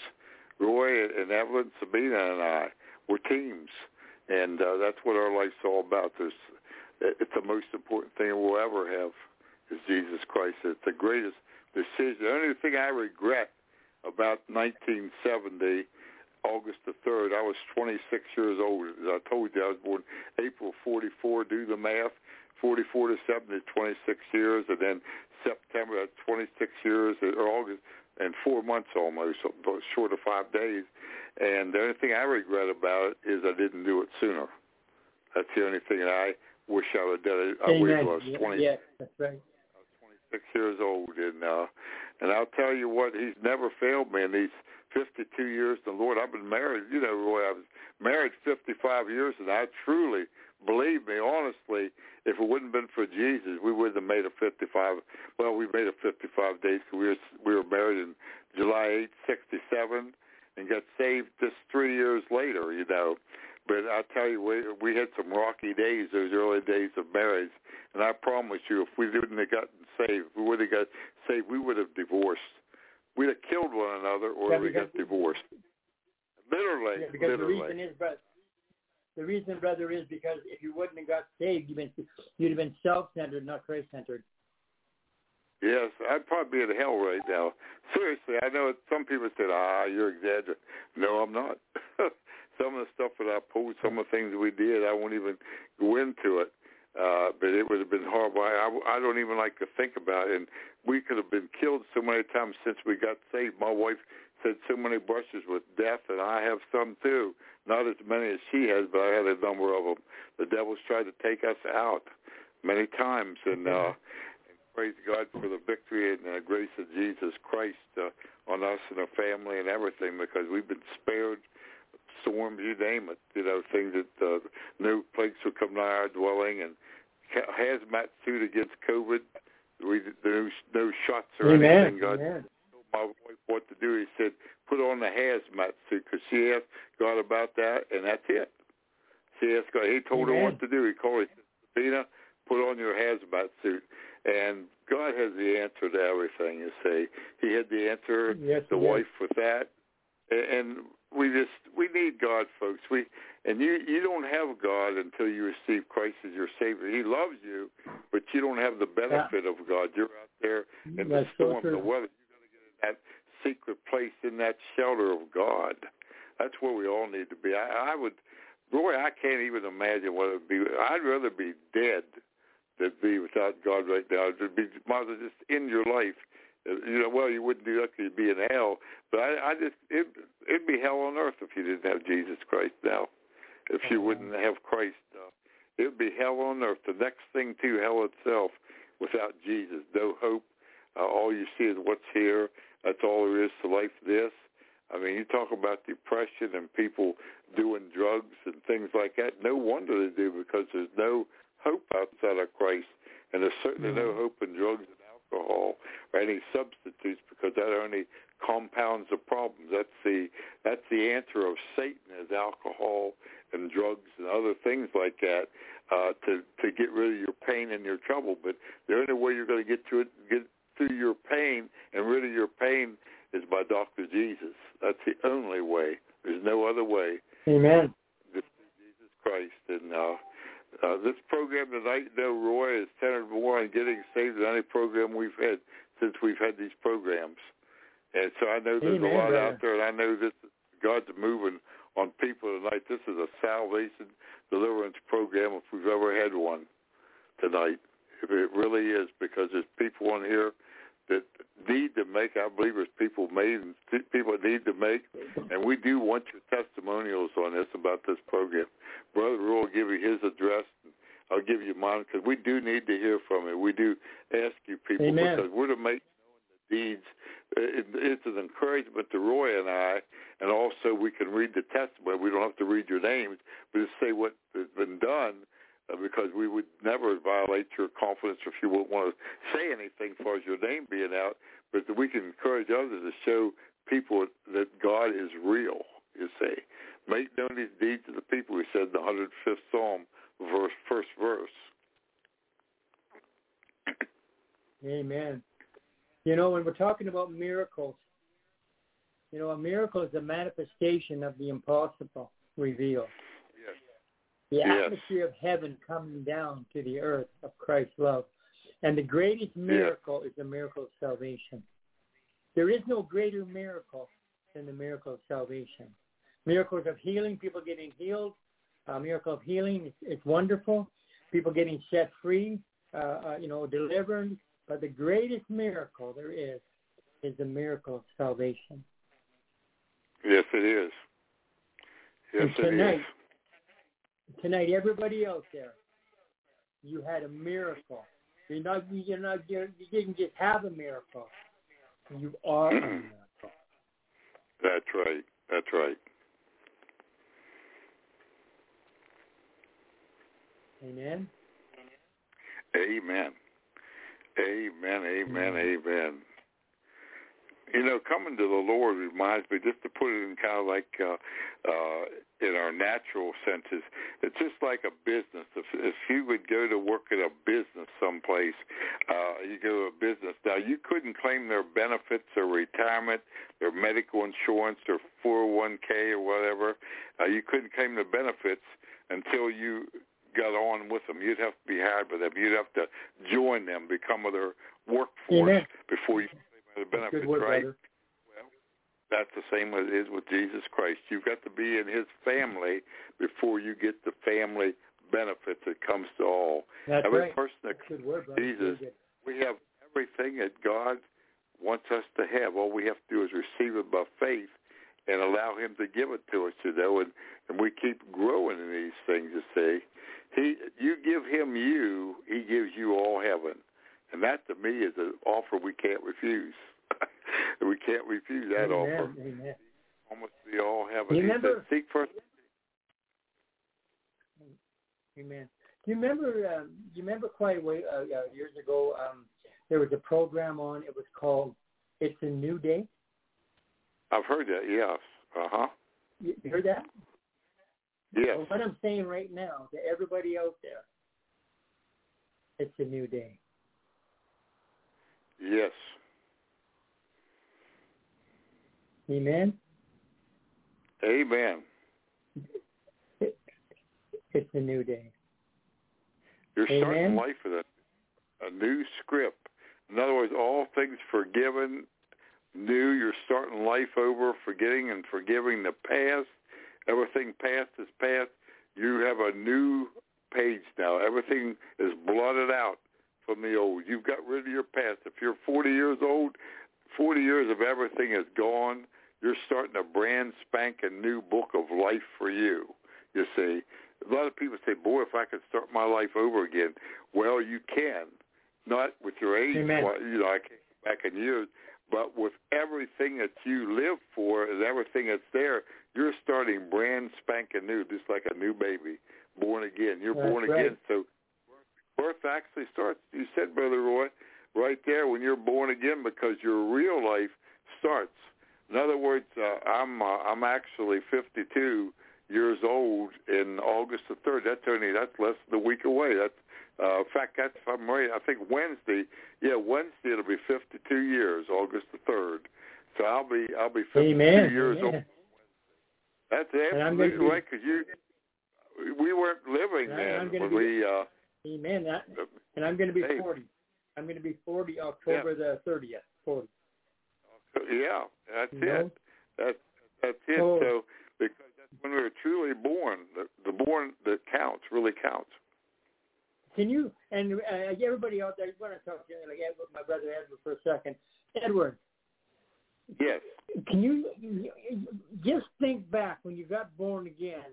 Roy and Evelyn, Sabina, and I. We're teams, and uh, that's what our life's all about. There's, it's the most important thing we'll ever have is Jesus Christ. It's the greatest decision. The only thing I regret about 1970, August the 3rd, I was 26 years old. As I told you, I was born April 44. Do the math. 44 to 70 is 26 years, and then September, that's 26 years, or August, and four months almost, so short of five days. And the only thing I regret about it is I didn't do it sooner. That's the only thing that I wish I would have done. it. I wish I was 20, yeah, that's right. 26 years old, and uh, and I'll tell you what, he's never failed me in these 52 years. The Lord, I've been married. You know, Roy, I was married 55 years, and I truly believe me, honestly, if it wouldn't have been for Jesus, we wouldn't have made a 55. Well, we made it 55 days. 'cause We were we were married in July 8, 67, and got saved just three years later. You know. But I tell you, we we had some rocky days, those early days of marriage, and I promise you, if we didn't have gotten saved, we would have got saved, we would have divorced. We'd have killed one another, or Yeah, we got divorced. Literally, Yeah, because literally. the reason is, but the reason, brother, is because if you wouldn't have got saved, you'd been you'd have been self-centered, not Christ-centered. Yes, I'd probably be in hell right now. Seriously, I know some people said, "Ah, you're exaggerating." No, I'm not. some of the stuff that I pulled, some of the things we did, I won't even go into it. Uh, but it would have been horrible. I, I, I don't even like to think about it. And we could have been killed so many times since we got saved. My wife said so many brushes with death, and I have some too. Not as many as she has, but I had a number of them. The devil's tried to take us out many times, and uh, praise God for the victory and the grace of Jesus Christ uh, on us and our family and everything because we've been spared storms, you name it, you know, things that uh, no plagues will come nigh our dwelling and ha- hazmat suit against COVID. We no, no shots or anything. God Amen. told my wife what to do. He said, put on the hazmat suit because she asked God about that, and that's it. She asked God. He told her what to do. He called her, he said, Sabina, put on your hazmat suit. And God has the answer to everything, you see. He had the answer, Yes, the he wife with that. And we just, we need God, folks. We, and you, you don't have God until you receive Christ as your Savior. He loves you, but you don't have the benefit of God. You're out there in the That's so storm, the weather. You're going to get in that secret place, in that shelter of God. That's where we all need to be. I, I would, Roy, I can't even imagine what it would be. I'd rather be dead that'd be without God right now. It'd be might as well just end your life. You know, well, you wouldn't do that because you'd be in hell. But I, I just it it'd be hell on earth if you didn't have Jesus Christ now. If you wouldn't have Christ, uh, it'd be hell on earth. The next thing to hell itself without Jesus. No hope. Uh, all you see is what's here. That's all there is to life. This. I mean, you talk about depression and people doing drugs and things like that. No wonder they do because there's no hope outside of Christ, and there's certainly no hope in drugs and alcohol or any substitutes because that only compounds the problems. That's the that's the answer of Satan is alcohol and drugs and other things like that uh, to to get rid of your pain and your trouble. But the only way you're going to get to it, get through your pain and rid of your pain is by Doctor Jesus. That's the only way. There's no other way. Amen. This Jesus Christ. And uh, uh, this program tonight, though, Roy, is centered more on getting saved than any program we've had since we've had these programs. And so I know there's Amen, a lot brother. out there, and I know this God's moving on people tonight. This is a salvation deliverance program if we've ever had one tonight. If it really is, because there's people on here that need to make. I believe there's people made and people need to make, and we do want your testimonials on this about this program. Brother Roy will give you his address. And I'll give you mine because we do need to hear from you. We do ask you people Amen. because we're to make known the deeds. It, it's an encouragement to Roy and I, and also we can read the testimony. We don't have to read your names, but just say what has been done uh, because we would never violate your confidence if you wouldn't want to say anything as far as your name being out. But we can encourage others to show people that God is real. You say, make known these deeds to the people. We said in the 105th Psalm, verse first verse. Amen. You know, when we're talking about miracles, you know, a miracle is a manifestation of the impossible revealed. Yes. The Yes. atmosphere of heaven coming down to the earth of Christ's love. And the greatest miracle is the miracle of salvation. There is no greater miracle than the miracle of salvation. Miracles of healing, people getting healed, a miracle of healing, it's, it's wonderful. People getting set free, uh, uh, you know, delivered. But the greatest miracle there is is the miracle of salvation. Yes, it is. Yes, and tonight, is. tonight, everybody out there, you had a miracle. You're not, you're not, you're, you didn't just have a miracle. You are a miracle. That's right. That's right. Amen. Amen. Amen. Amen. Amen. You know, coming to the Lord reminds me just to put it in kind of like uh, uh, in our natural senses. It's just like a business. If, if you would go to work at a business someplace, uh, you go to a business. Now, you couldn't claim their benefits, their retirement, their medical insurance, their 401k or whatever. Uh, you couldn't claim the benefits until you got on with them. You'd have to be hired by them. You'd have to join them, become of their workforce Amen. before you claim the benefits, word, right? brother. That's the same as it is with Jesus Christ. You've got to be in his family before you get the family benefits that comes to all. That's Every right. person that Good word, brother. Jesus. We have everything that God wants us to have. All we have to do is receive it by faith and allow him to give it to us, you know, and, and we keep growing in these things, you see. He you give him you, he gives you all heaven. And that to me is an offer we can't refuse. we can't refuse that Amen. offer. Amen. Almost be all heaven. You he remember- said, seek first Amen. Do you remember? Um, do you remember quite a way uh, uh, years ago? Um, there was a program on. It was called "It's a New Day." I've heard that, yes. Uh huh. You, you heard that? Yes. Well, what I'm saying right now to everybody out there, it's a new day. Yes. Amen. Amen. It's a new day. You're starting life with a, a new script. In other words, all things forgiven, new. You're starting life over, forgetting and forgiving the past. Everything past is past. You have a new page now. Everything is blotted out from the old. You've got rid of your past. If you're 40 years old, 40 years of everything is gone. You're starting a brand spanking new book of life for you. You see, a lot of people say, "Boy, if I could start my life over again." Well, you can, not with your age. Amen. You know, I can't back in years, but with everything that you live for and everything that's there, you're starting brand spanking new, just like a new baby, born again. You're That's born right. again, so birth actually starts. You said, Brother Roy, right there when you're born again, because your real life starts. In other words, uh, I'm uh, I'm actually 52 years old in August the third. That's only that's less than a week away. That's uh, in fact, that's if I'm right. I think Wednesday. Yeah, Wednesday it'll be 52 years, August the third. So I'll be I'll be 52 Amen. years Amen. old. That's absolutely right because you we weren't living And I- I'm then when be- we. Uh, Amen. That, and I'm going to be Hey. 40. I'm going to be 40 October the 30th. 40. yeah, that's You it. know? That's that's it. Oh. So because that's when we were truly born, the, the born that counts really counts. Can you and uh, everybody out there? I want to talk to you, like Edward, my brother Edward for a second. Edward, Yes. can you just think back when you got born again,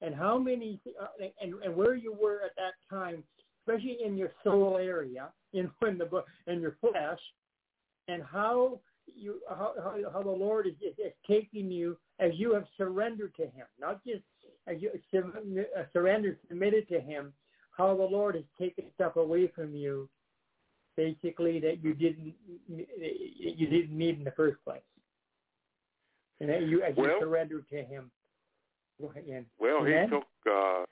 and how many uh, and and where you were at that time, especially in your soul area, in in the in your flesh, and how you how how, how the Lord is, is, is taking you as you have surrendered to Him, not just as you uh, surrendered, submitted to Him. How the Lord has taken stuff away from you, basically that you didn't you didn't need in the first place, and that you you Well- surrendered to Him. Ian. Well, Amen? he took uh,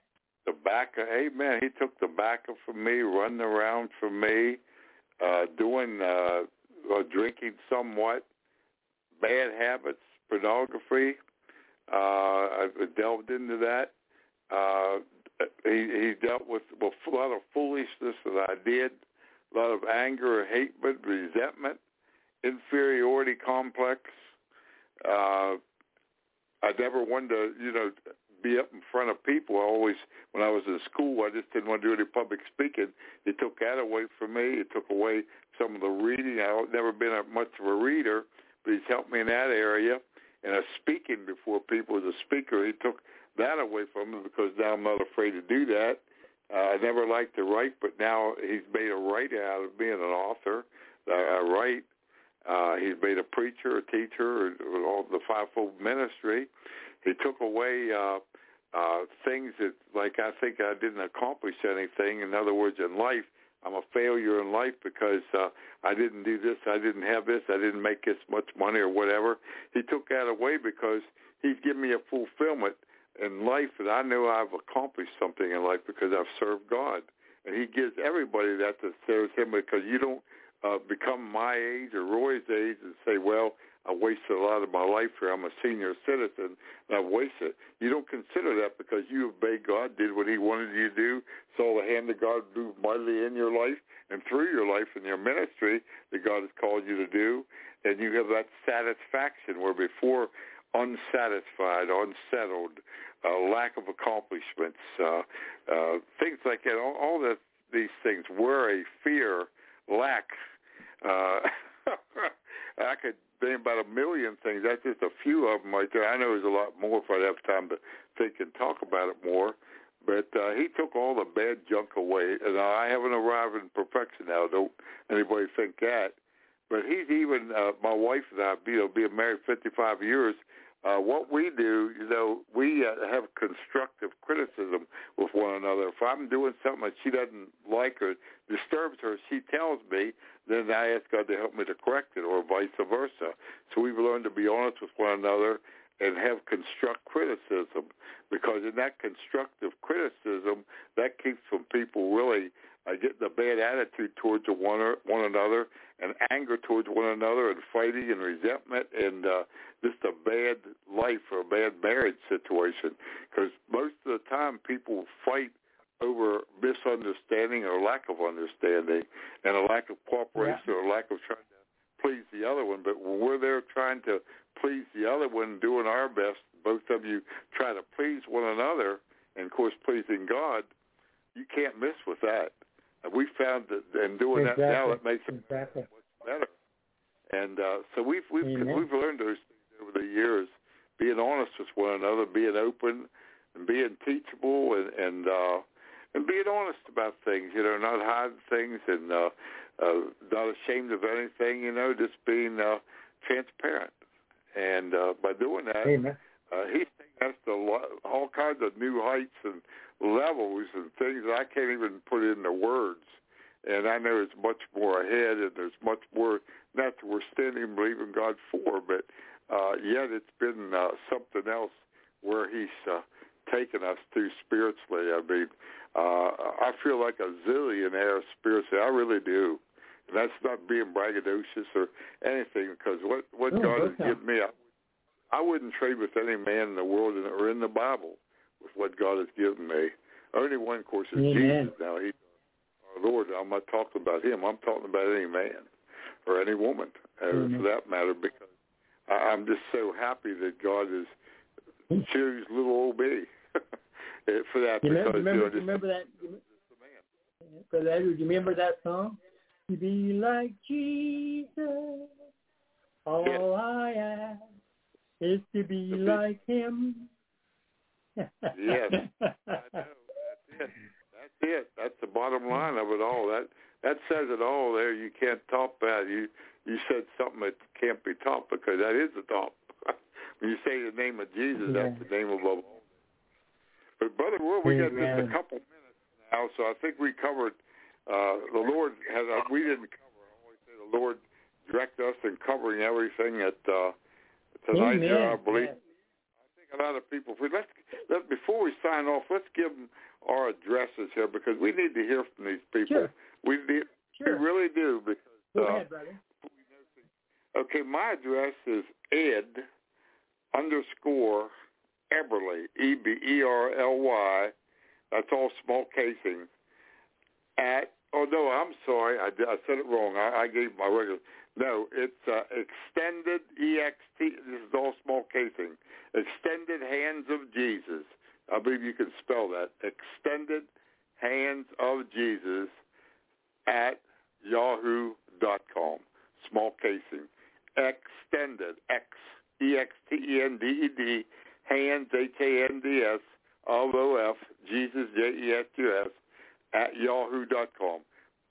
the back. Amen. He took the backer from me, running around for me, uh, doing uh, uh, drinking somewhat, bad habits, pornography. Uh, I delved into that. Uh, he he dealt with, with a lot of foolishness that I did, a lot of anger, hatred, resentment, inferiority complex. Uh, I never wanted to, you know, be up in front of people. I always, when I was in school, I just didn't want to do any public speaking. He took that away from me. He took away some of the reading. I've never been a, much of a reader, but he's helped me in that area. And a speaking before people as a speaker, he took that away from me because now I'm not afraid to do that. Uh, I never liked to write, but now he's made a writer out of being an author. I, write. Uh, he's made a preacher, a teacher, all the fivefold ministry. He took away uh, uh, things that, like, I think I didn't accomplish anything. In other words, in life, I'm a failure in life because uh, I didn't do this, I didn't have this, I didn't make this much money or whatever. He took that away because he's given me a fulfillment in life that I know I've accomplished something in life because I've served God. And he gives everybody that that serves him because you don't uh, become my age or Roy's age and say, well, I wasted a lot of my life here. I'm a senior citizen and I've wasted. You don't consider that because you obeyed God, did what he wanted you to do, saw the hand of God move mightily in your life and through your life and your ministry that God has called you to do. And you have that satisfaction where before unsatisfied, unsettled, uh, lack of accomplishments, uh, uh, things like that, all, all that, these things, worry, fear, lack. Uh, I could name about a million things. That's just a few of them right there. I know there's a lot more if I'd have time to think and talk about it more. But uh, he took all the bad junk away, and I haven't arrived in perfection now. Don't anybody think that? But he's even uh, my wife and I, you know, being married 55 years. Uh, what we do, you know, we uh, have constructive criticism with one another. If I'm doing something that she doesn't like or disturbs her, she tells me. Then I ask God to help me to correct it, or vice versa. So we've learned to be honest with one another and have construct criticism, because in that constructive criticism, that keeps from people really uh, getting a bad attitude towards one or, one another, and anger towards one another, and fighting and resentment, and uh, just a bad life or a bad marriage situation. Because most of the time, people fight over misunderstanding or lack of understanding, and a lack of cooperation Yeah. or lack of trying to please the other one. But when we're there trying to please the other one, doing our best, both of you try to please one another, and of course pleasing God. you can't miss with that. And we found that in doing exactly. that now, it makes it exactly. much better. And uh, so we've we've Amen. we've learned those things over the years, being honest with one another, being open, and being teachable, and and uh, and being honest about things. You know, not hiding things, and uh, uh, not ashamed of anything. You know, just being uh, transparent. And uh, by doing that, Amen. uh, he's taking us to all kinds of new heights and levels and things I can't even put into words. And I know there's much more ahead, and there's much more not that we're standing and believing God for, but uh, yet it's been uh, something else where He's uh, taken us to spiritually. I mean, uh, I feel like a zillionaire spiritually. I really do. And that's not being braggadocious or anything, because what what No, God has given me, I, I wouldn't trade with any man in the world or in the Bible with what God has given me. Only one, of course, is Amen. Jesus. Now, He, our Lord. I'm not talking about Him. I'm talking about any man or any woman, uh, Amen. for that matter, because I, I'm just so happy that God has hmm. choose little old me for that. You because remember, you know, remember that? Brother Edward, you remember that song? To be like Jesus, all Yes. I ask is to be To be- like Him. Yes. I know. That's it. That's it. That's the bottom line of it all. That that says it all. There, you can't top that. You you said something that can't be topped because that is the top. when you say the name of Jesus, that's the name above all. But brother, Will, we got just a couple minutes now, so I think we covered. Uh, the Lord has. Uh, we didn't cover. I always say the Lord direct us in covering everything that uh, tonight. Amen. Here, I believe Yes. think a lot of people. If we let's let before we sign off, let's give them our addresses here because we need to hear from these people. Sure. We need, Sure. we really do because. Go uh, ahead, brother. Okay, my address is Ed underscore Eberly E B E R L Y. That's all small casing. At oh no, I'm sorry, I, I said it wrong. I, I gave my regular. No, it's uh, extended ext. This is all small casing. Extended Hands of Jesus. I believe you can spell that. Extended Hands of Jesus at yahoo.com. Small casing. Extended. X. E X T E N D E D. Hands. Of. Jesus. J E S U S. At yahoo.com.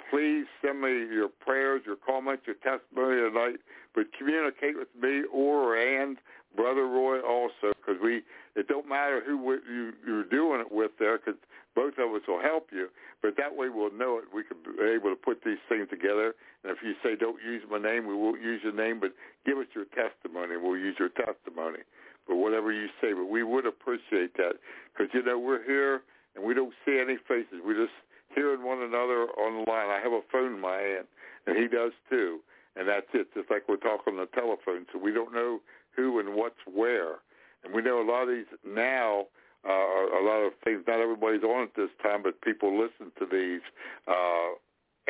Please send me your prayers, your comments, your testimony tonight, but communicate with me or and Brother Roy also, because we it don't matter who we, you you're doing it with there, because both of us will help you. But that way we'll know it. We can be able to put these things together. And if you say don't use my name, we won't use your name, but give us your testimony. We'll use your testimony. But whatever you say, but we would appreciate that because you know we're here and we don't see any faces. We just hearing one another on the line. I have a phone in my hand, and he does too. And that's it, just like we're talking on the telephone. So we don't know who and what's where. And we know a lot of these now, uh, a lot of things, not everybody's on at this time, but people listen to these uh,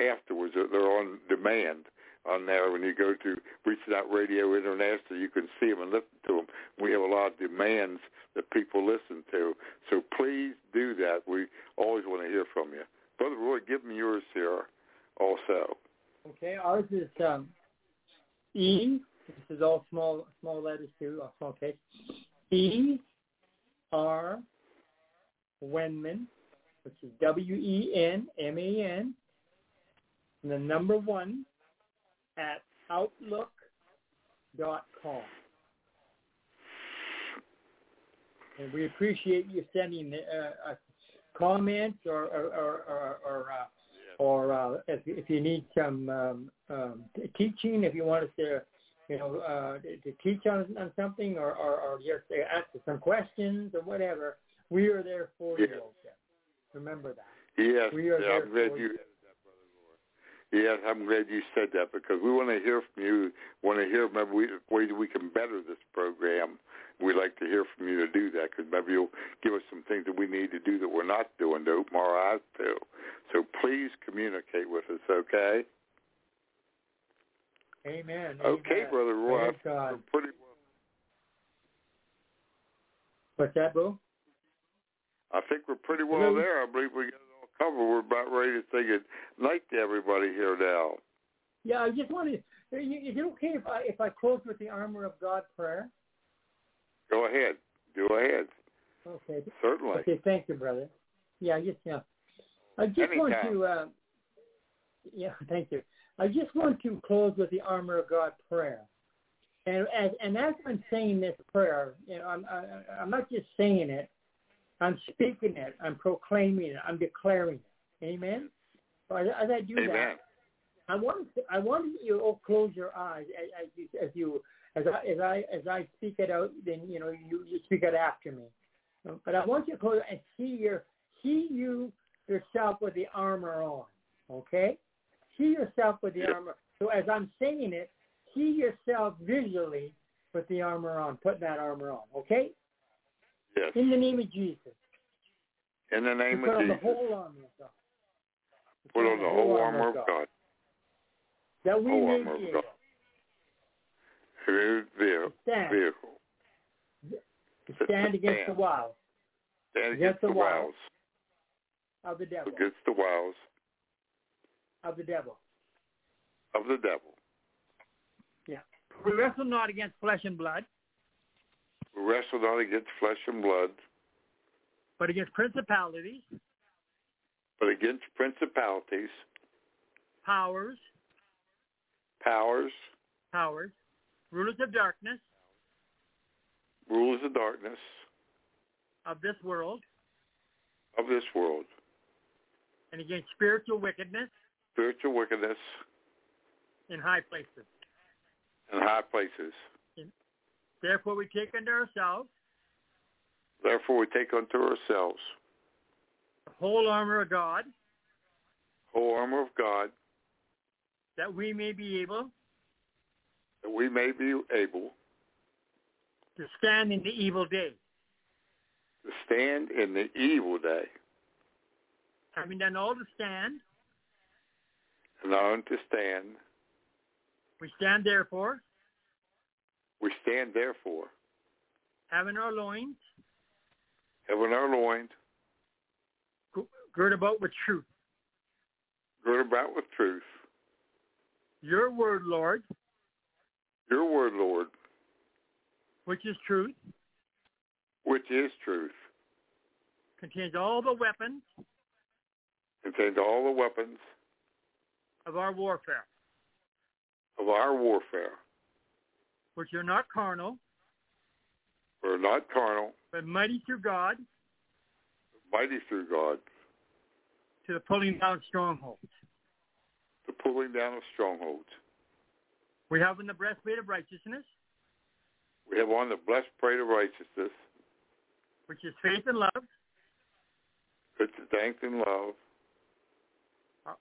afterwards. They're- They're on demand on there. When you go to Reaching Out Radio International, you can see them and listen to them. We have a lot of demands that people listen to. So please do that. We always want to hear from you. Brother Roy, give me yours here also. Okay, ours is um, E. This is all small small letters too, all small case. E R Wenman, which is W E N M A N, and the number one at outlook dot com. And we appreciate you sending uh, uh, comments or or or, or, or uh, or uh, if, if you need some um, um, teaching, if you want us to, you know, uh, to, teach on, on something, or, or, or just ask us some questions or whatever, we are there for you. Remember that. Yes, We are yeah, there I'm glad for you you. said that, Yes, I'm glad you said that because we want to hear from you. Want to hear maybe we, ways we can better this program. We'd like to hear from you to do that because maybe you'll give us some things that we need to do that we're not doing to open our eyes to. So please communicate with us, okay? Amen. Okay, Amen. Brother Roy. Praise God. We're pretty well. What's that, Boo? I think we're pretty well Hello? there. I believe we got it all covered. We're about ready to say good night to everybody here now. Yeah, I just wanted. Is it okay if I if I close with the armor of God prayer? Go ahead. Go ahead. Okay. Certainly. Okay. Thank you, brother. Yeah. I just yeah. I just want to. Uh, yeah. Thank you. I just want to close with the armor of God prayer. And as and as I'm saying this prayer, you know, I'm I, I'm not just saying it. I'm speaking it. I'm proclaiming it. I'm declaring it. Amen. So as, as I do Amen. that, I want to, I want you to close your eyes as, as you as you as I as I as I speak it out. Then you know you, you speak it after me. But I want you to close and see your see you yourself with the armor on. Okay, see yourself with the armor. So as I'm saying it, see yourself visually with the armor on, putting that armor on. Okay, Yes. in the name of Jesus. In the name you put of on the Jesus. whole armor of God. Put on the whole armor of God. That we Whole may armor be of able Through to vehicle. stand, vehicle. to stand against the wiles Stand Against against the the wiles. of the devil, Against the wiles of the devil. of the devil. Yeah. We wrestle not against flesh and blood, We wrestle not against flesh and blood, but against principalities, but against principalities, powers, powers, powers, rulers of darkness. Rulers of darkness. Of this world, of this world, and against spiritual wickedness. Spiritual wickedness. In high places. in high places. Therefore, we take unto ourselves Therefore we take unto ourselves the whole armor of God, whole armor of God, that we may be able that we may be able to stand in the evil day. to stand in the evil day, Having done all to stand, and on to stand. we stand therefore, We stand therefore, having our loins having our loins g- girt about with truth. girt about with truth. Your word, Lord, Your word, Lord, which is truth, which is truth, contains all the weapons contains all the weapons of our warfare, of our warfare. which are not carnal, We're not carnal, but mighty through God mighty through God, to the pulling down strongholds. the pulling down of strongholds. We have in the breastplate of righteousness, We have on the blessed plate of righteousness, which is faith and love. good strength and love. Uh,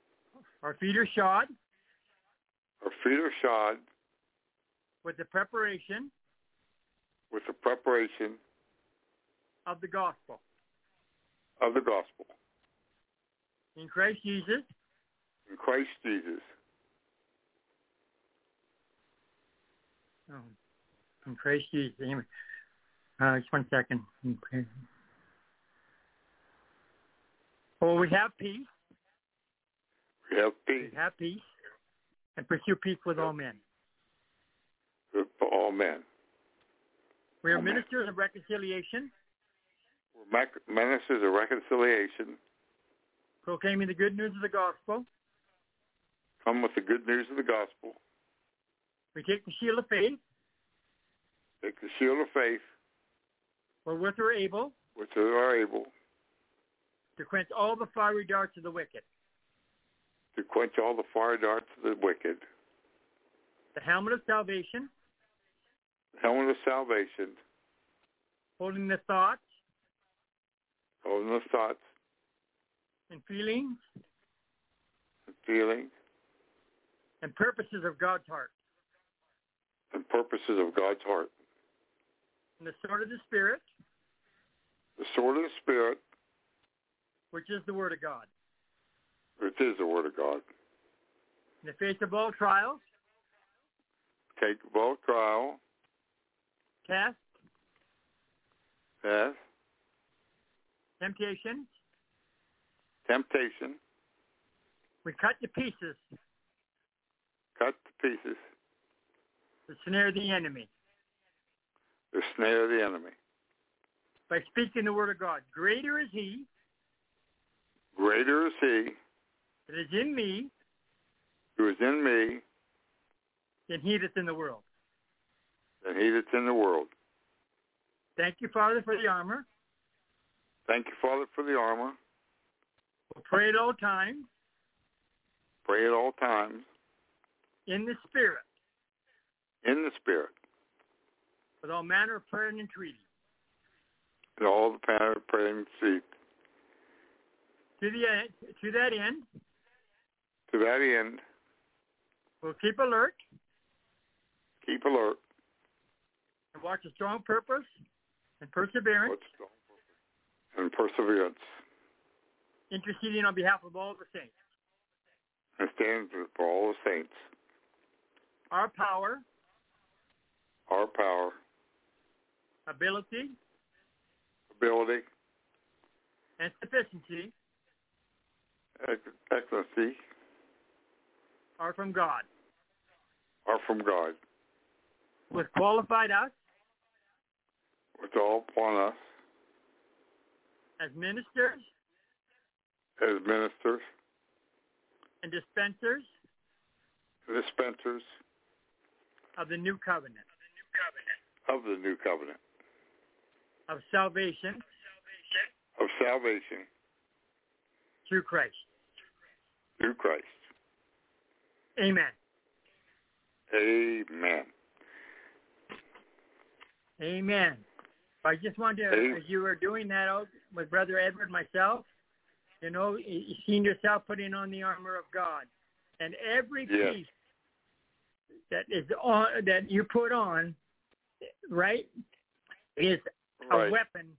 our feet are shod Our feet are shod with the preparation with the preparation of the gospel. of the gospel. In Christ Jesus, In Christ Jesus, oh, in Christ Jesus. Anyway, uh, just one second. Okay. Oh, we have peace. we have peace. We have peace, and pursue peace with all men. for all men. We are Amen. ministers of reconciliation, We're ministers of reconciliation. proclaiming the good news of the gospel. Come with the good news of the gospel. We take the shield of faith, Take the shield of faith, wherewith we're able which we are able. to quench all the fiery darts of the wicked. to quench all the fiery darts of the wicked. The helmet of salvation, Helmet of salvation, holding the thoughts. Holding the thoughts. And feelings. And feelings. And purposes of God's heart. And purposes of God's heart. And the sword of the Spirit, The sword of the Spirit, which is the word of God. which is the word of God. In the face of all trials, Take all trial, test, test, temptation, temptation, we cut to pieces. Cut to pieces the snare of the enemy the snare of the enemy. by speaking the word of God. Greater is he Greater is he that is in me who is in me than he that's in the world. than he that's in the world. Thank you, Father, for the armor. Thank you, Father, for the armor. We'll pray at all times Pray at all times in the Spirit in the Spirit, with all manner of prayer and entreaty. With all the power of prayer and seek. To the end, to that end, To that end, we'll keep alert keep alert. and watch a strong purpose and perseverance, What's the- and perseverance, interceding on behalf of all the saints. and stand for all the saints. Our power, Our power, ability, ability, and sufficiency. Excellency are from God, are from God, has qualified us. Which all upon us. As ministers. As ministers, and dispensers. Dispensers. Of the new covenant of the new covenant of salvation of salvation through Christ. through Christ. Amen. Amen. Amen. I just wanted to, Amen. as you were doing that out with Brother Edward, myself, you know, you you seen yourself putting on the armor of God, and every Yes. piece that is on that you put on, right, is a Right. weapon,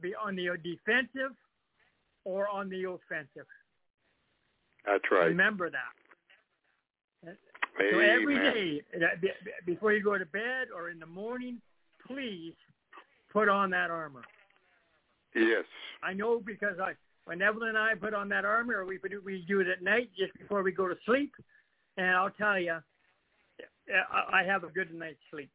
be on the defensive or on the offensive. That's right. Remember that. So every Amen. day, uh, be- before you go to bed or in the morning, please put on that armor. Yes. I know because I, when Evelyn and I put on that armor, or we do, we do it at night just before we go to sleep, and I'll tell you, I, I have a good night's sleep.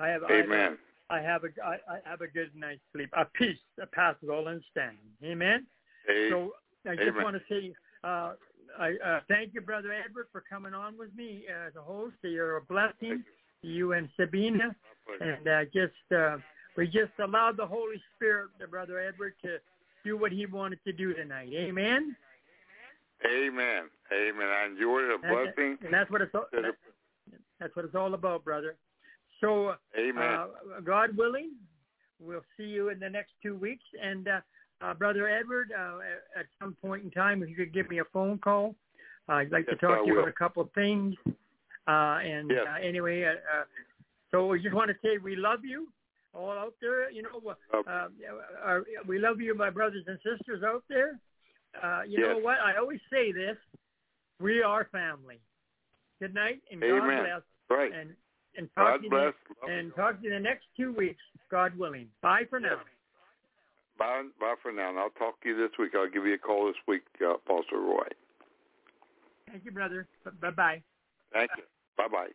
I have, Amen. I, I have a, I, I have a good night's sleep, a peace that passes all understanding. Amen. A- So I just Amen. want to say, uh, I uh, thank you, Brother Edward, for coming on with me as a host. You're a blessing to you and Sabina, and uh, just uh, we just allowed the Holy Spirit, the Brother Edward, to do what he wanted to do tonight. Amen. Amen. Amen. I enjoyed it. A blessing. and that's what it's all, that's what it's all about, brother. So, Amen. uh, God willing, we'll see you in the next two weeks. And uh, uh, Brother Edward, uh, at, some point in time, if you could give me a phone call, uh, I'd like Yes, to talk I to you will. about a couple of things. Uh, and Yes. uh, anyway, uh, uh, so we just want to say we love you all out there. You know, uh, our, we love you, my brothers and sisters out there. Uh, you know what? I always say this: we are family. Good night, and God bless. Right. And and talk God to you bless. the, and talk to you the next two weeks, God willing. Bye for now. Bye, bye for now. And I'll talk to you this week. I'll give you a call this week, uh, Apostle Roy. Thank you, brother. Bye bye. Thank you. Bye-bye.